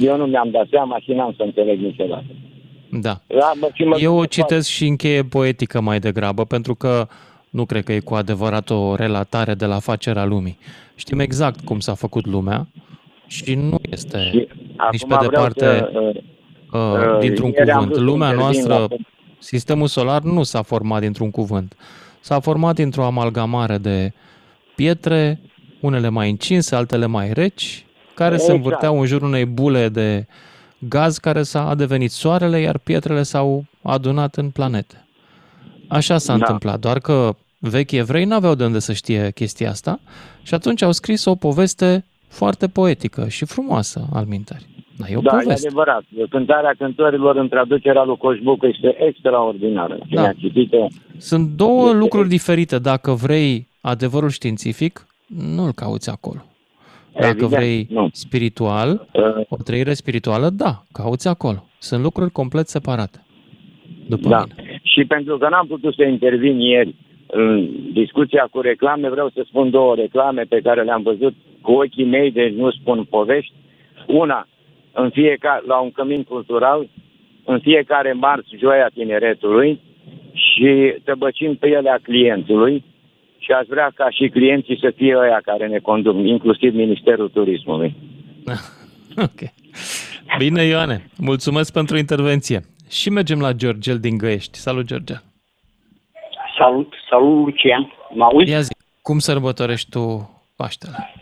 Eu nu mi-am dat seama și n-am să înțeleg niciodată. Da. Eu o citesc și încheie poetică mai degrabă, pentru că nu cred că e cu adevărat o relatare de la facerea lumii. Știm exact cum s-a făcut lumea și nu este și nici pe departe să, uh, uh, dintr-un cuvânt. Lumea noastră, la... sistemul solar nu s-a format dintr-un cuvânt. S-a format dintr-o amalgamare de pietre, unele mai încinse, altele mai reci, care exact. se învârteau în jurul unei bule de gaz care s-a devenit soarele, iar pietrele s-au adunat în planete. Așa s-a da. întâmplat, doar că vechi evrei n-aveau de unde să știe chestia asta și atunci au scris o poveste foarte poetică și frumoasă al mintări. Da, e o da, poveste. e adevărat. Cântarea cântărilor în traducerea lui Coșbuc este extraordinară. da. citit Sunt două este lucruri diferite. Dacă vrei adevărul științific, nu-l cauți acolo. Dacă Evident, vrei nu. spiritual, uh. o trăire spirituală, da, cauți acolo. Sunt lucruri complet separate. După da. mine. Și pentru că n-am putut să intervin ieri în discuția cu reclame, vreau să spun două reclame pe care le-am văzut cu ochii mei, deci nu spun povești. Una, în fiecare, la un cămin cultural, în fiecare marți, joia tineretului și tăbăcim pe ele a clientului și aș vrea ca și clienții să fie ăia care ne conduc, inclusiv Ministerul Turismului. ok. Bine, Ioane. Mulțumesc pentru intervenție. Și mergem la Georgel din Găiești. Salut, George. Salut, salut, Lucian. Mă auzi? Ia zi, cum sărbătorești tu Paștele?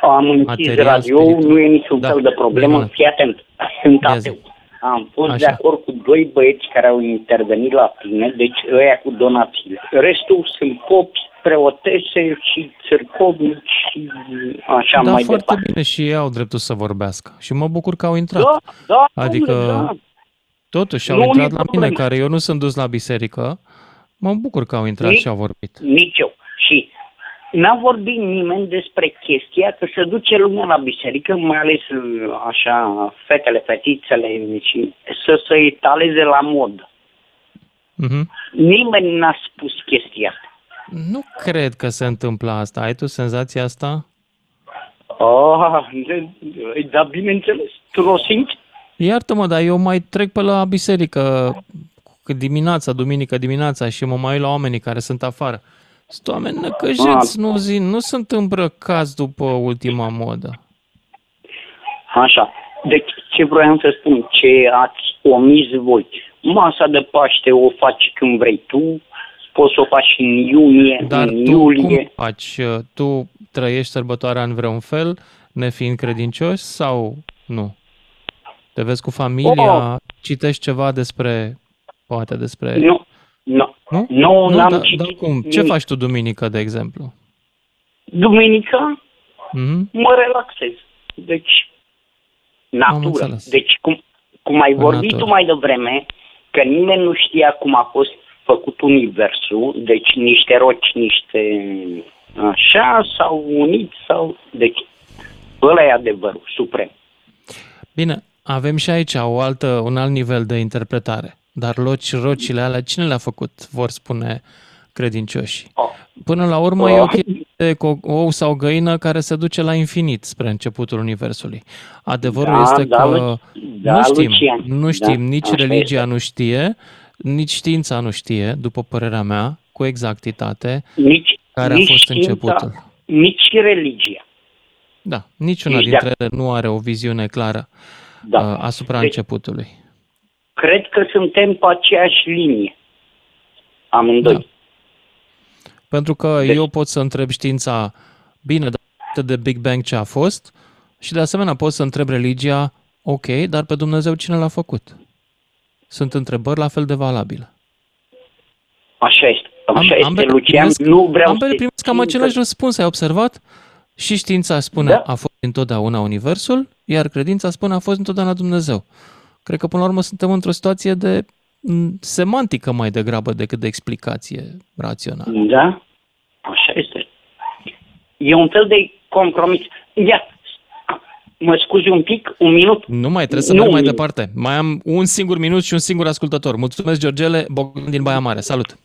Am închis radio, nu e niciun da. fel de problemă. Fii atent, sunt Ia ateu. Zi. Am fost Așa. de acord cu doi băieți care au intervenit la tine, deci ăia cu donațiile. Restul sunt popi, preotese și țărcovnici și așa da, mai foarte departe. bine și ei au dreptul să vorbească. Și mă bucur că au intrat. Da, da, adică, da. totuși, au nu intrat la mine, care eu nu sunt dus la biserică. Mă bucur că au intrat Nici, și au vorbit. Nici eu. Și N-a vorbit nimeni despre chestia că se duce lumea la biserică, mai ales așa fetele, fetițele și să se etaleze la mod. Mm-hmm. Nimeni n-a spus chestia Nu cred că se întâmplă asta. Ai tu senzația asta? Oh, da, bineînțeles. Tu o simți? Iartă-mă, dar eu mai trec pe la biserică dimineața, duminică dimineața și mă mai uit la oamenii care sunt afară. Sunt oameni năcăjiți, nu, zi, nu sunt îmbrăcați după ultima modă. Așa. Deci, ce vreau să spun, ce ați omis voi. Masa de Paște o faci când vrei tu, poți să o faci în iunie, Dar în tu iulie. cum faci? Tu trăiești sărbătoarea în vreun fel, nefiind credincios sau nu? Te vezi cu familia, oh. citești ceva despre, poate despre... Nu, nu. Nu? Nu, nu n-am da, citit da, cum? Ce faci tu duminică, de exemplu? Duminica mm-hmm. mă relaxez. Deci, natură. Deci, cum, cum ai vorbit natură. tu mai devreme, că nimeni nu știa cum a fost făcut universul, deci niște roci, niște așa, s-au unit, sau... Deci, ăla e adevărul suprem. Bine, avem și aici o altă, un alt nivel de interpretare. Dar loci, rocile alea, cine le-a făcut, vor spune credincioșii? Oh. Până la urmă oh. e o chestie cu ou sau găină care se duce la infinit spre începutul Universului. Adevărul da, este da, că da, nu știm, Lucian. nu știm, da, nici religia este. nu știe, nici știința nu știe, după părerea mea, cu exactitate, nici, care nici a fost știința, începutul. Nici religia. Da, niciuna nici dintre ele nu are o viziune clară da. uh, asupra deci, începutului cred că suntem pe aceeași linie. Amândoi. Da. Pentru că deci... eu pot să întreb știința, bine, dar de Big Bang ce a fost, și de asemenea pot să întreb religia, ok, dar pe Dumnezeu cine l-a făcut? Sunt întrebări la fel de valabile. Așa este. Așa am, este, Lucian. Primesc, nu vreau ambele primesc cam același răspuns, ai observat? Și știința spune da. a fost întotdeauna Universul, iar credința spune a fost întotdeauna Dumnezeu. Cred că, până la urmă, suntem într-o situație de semantică mai degrabă decât de explicație rațională. Da, așa este. E un fel de compromis. Ia, mă scuzi un pic, un minut? Nu mai, trebuie să nu merg mai departe. Mai am un singur minut și un singur ascultător. Mulțumesc, Georgele, Bogdan din Baia Mare. Salut!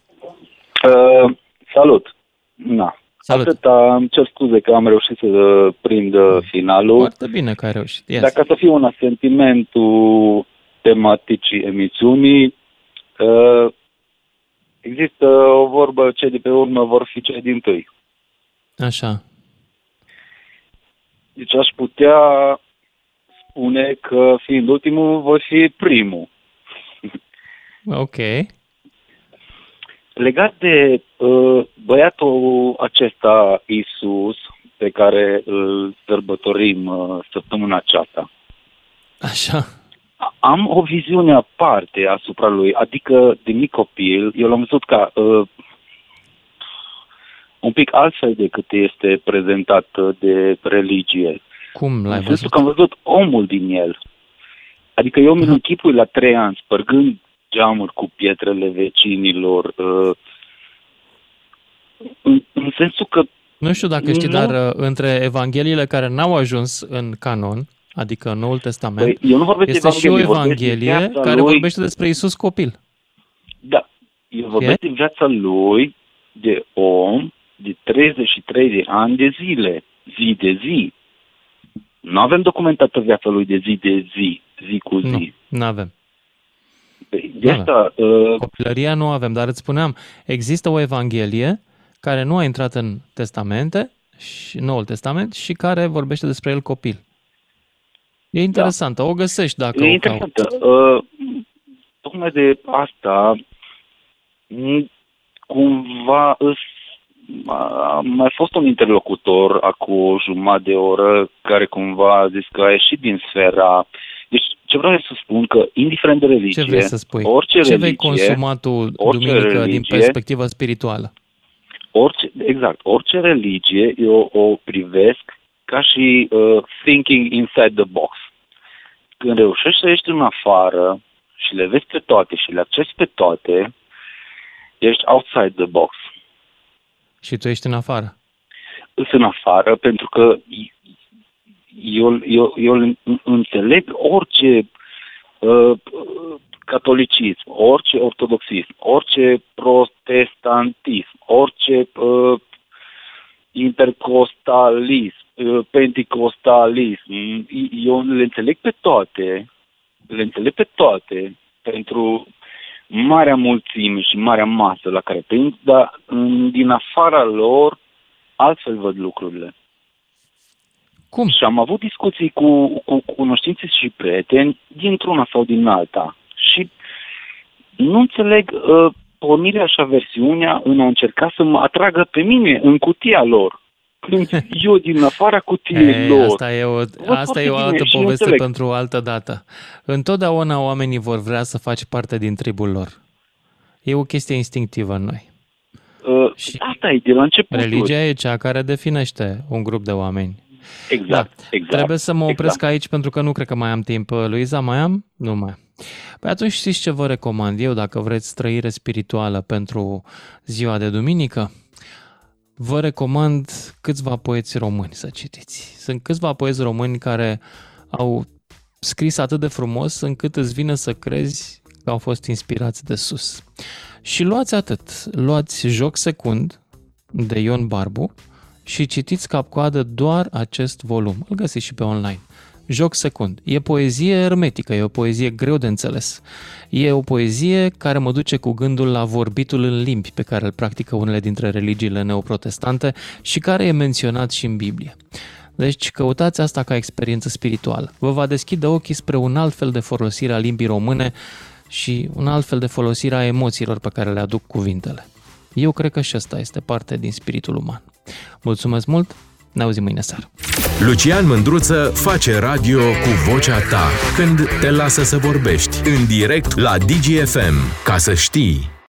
Uh, salut! Na. Salut. Atâta, îmi cer scuze că am reușit să prind finalul. Foarte bine că ai reușit. Yes. Dacă să fiu un sentimentul tematicii emisiunii, uh, există o vorbă, cei de pe urmă vor fi cei din tâi. Așa. Deci aș putea spune că fiind ultimul, voi fi primul. Ok. Legat de uh, băiatul acesta, Isus, pe care îl sărbătorim uh, săptămâna aceasta. Așa. Am o viziune aparte asupra lui, adică de mic copil, eu l-am văzut ca uh, un pic altfel decât este prezentat de religie. Cum l-ai în văzut? că am văzut omul din el. Adică eu mi închipui la trei ani, spărgând geamuri cu pietrele vecinilor, uh, în, în sensul că... Nu știu dacă știi, nu... dar uh, între evangheliile care n-au ajuns în canon, adică în Noul Testament, păi, eu nu vorbesc este și o evanghelie care lui... vorbește despre Isus copil. Da, eu vorbesc de viața lui de om de 33 de ani de zile, zi de zi. Nu avem documentată viața lui de zi de zi, zi cu zi. Nu, nu avem. Păi, de asta, uh... Copilăria nu avem, dar îți spuneam, există o evanghelie care nu a intrat în testamente, și Noul Testament, și care vorbește despre el copil. E interesantă, da. o găsești dacă e o interesantă. Uh, tocmai de asta, cumva îs a mai fost un interlocutor acum o jumătate de oră care cumva a zis că a ieșit din sfera... Deci ce vreau să spun că, indiferent de religie, ce vrei să spui? orice ce religie... vei consuma tu duminică religie, din perspectivă spirituală? Orice, exact. Orice religie eu o privesc ca și uh, thinking inside the box. Când reușești să ieși în afară și le vezi pe toate și le accesi pe toate, ești outside the box. Și tu ești în afară? Sunt în afară pentru că eu, eu, eu înțeleg orice uh, catolicism, orice ortodoxism, orice protestantism, orice uh, intercostalism, uh, penticostalism, eu le înțeleg pe toate, le înțeleg pe toate pentru marea mulțime și marea masă la care prind, dar din afara lor altfel văd lucrurile. Cum? Și am avut discuții cu, cu cunoștințe și prieteni dintr-una sau din alta. Și nu înțeleg uh, pornirea și aversiunea în a încerca să mă atragă pe mine în cutia lor. Când eu din afara cutiei Ei, lor. Asta e o, asta e o altă poveste înțeleg. pentru o altă dată. Întotdeauna oamenii vor vrea să faci parte din tribul lor. E o chestie instinctivă în noi. Uh, și asta e de la început. Religia e cea care definește un grup de oameni. Exact, da. exact. Trebuie să mă opresc exact. aici pentru că nu cred că mai am timp. Luiza, mai am? Nu mai. Păi atunci știți ce vă recomand eu dacă vreți trăire spirituală pentru ziua de duminică? Vă recomand câțiva poeți români să citiți. Sunt câțiva poeți români care au scris atât de frumos încât îți vine să crezi că au fost inspirați de sus. Și luați atât. Luați Joc Secund de Ion Barbu și citiți cap-coadă doar acest volum. Îl găsiți și pe online. Joc secund. E poezie ermetică, e o poezie greu de înțeles. E o poezie care mă duce cu gândul la vorbitul în limbi pe care îl practică unele dintre religiile neoprotestante și care e menționat și în Biblie. Deci căutați asta ca experiență spirituală. Vă va deschide ochii spre un alt fel de folosire a limbii române și un alt fel de folosire a emoțiilor pe care le aduc cuvintele. Eu cred că și asta este parte din spiritul uman. Mulțumesc mult, ne auzim mâine seară. Lucian Mândruță face radio cu vocea ta când te lasă să vorbești în direct la DGFM. Ca să știi...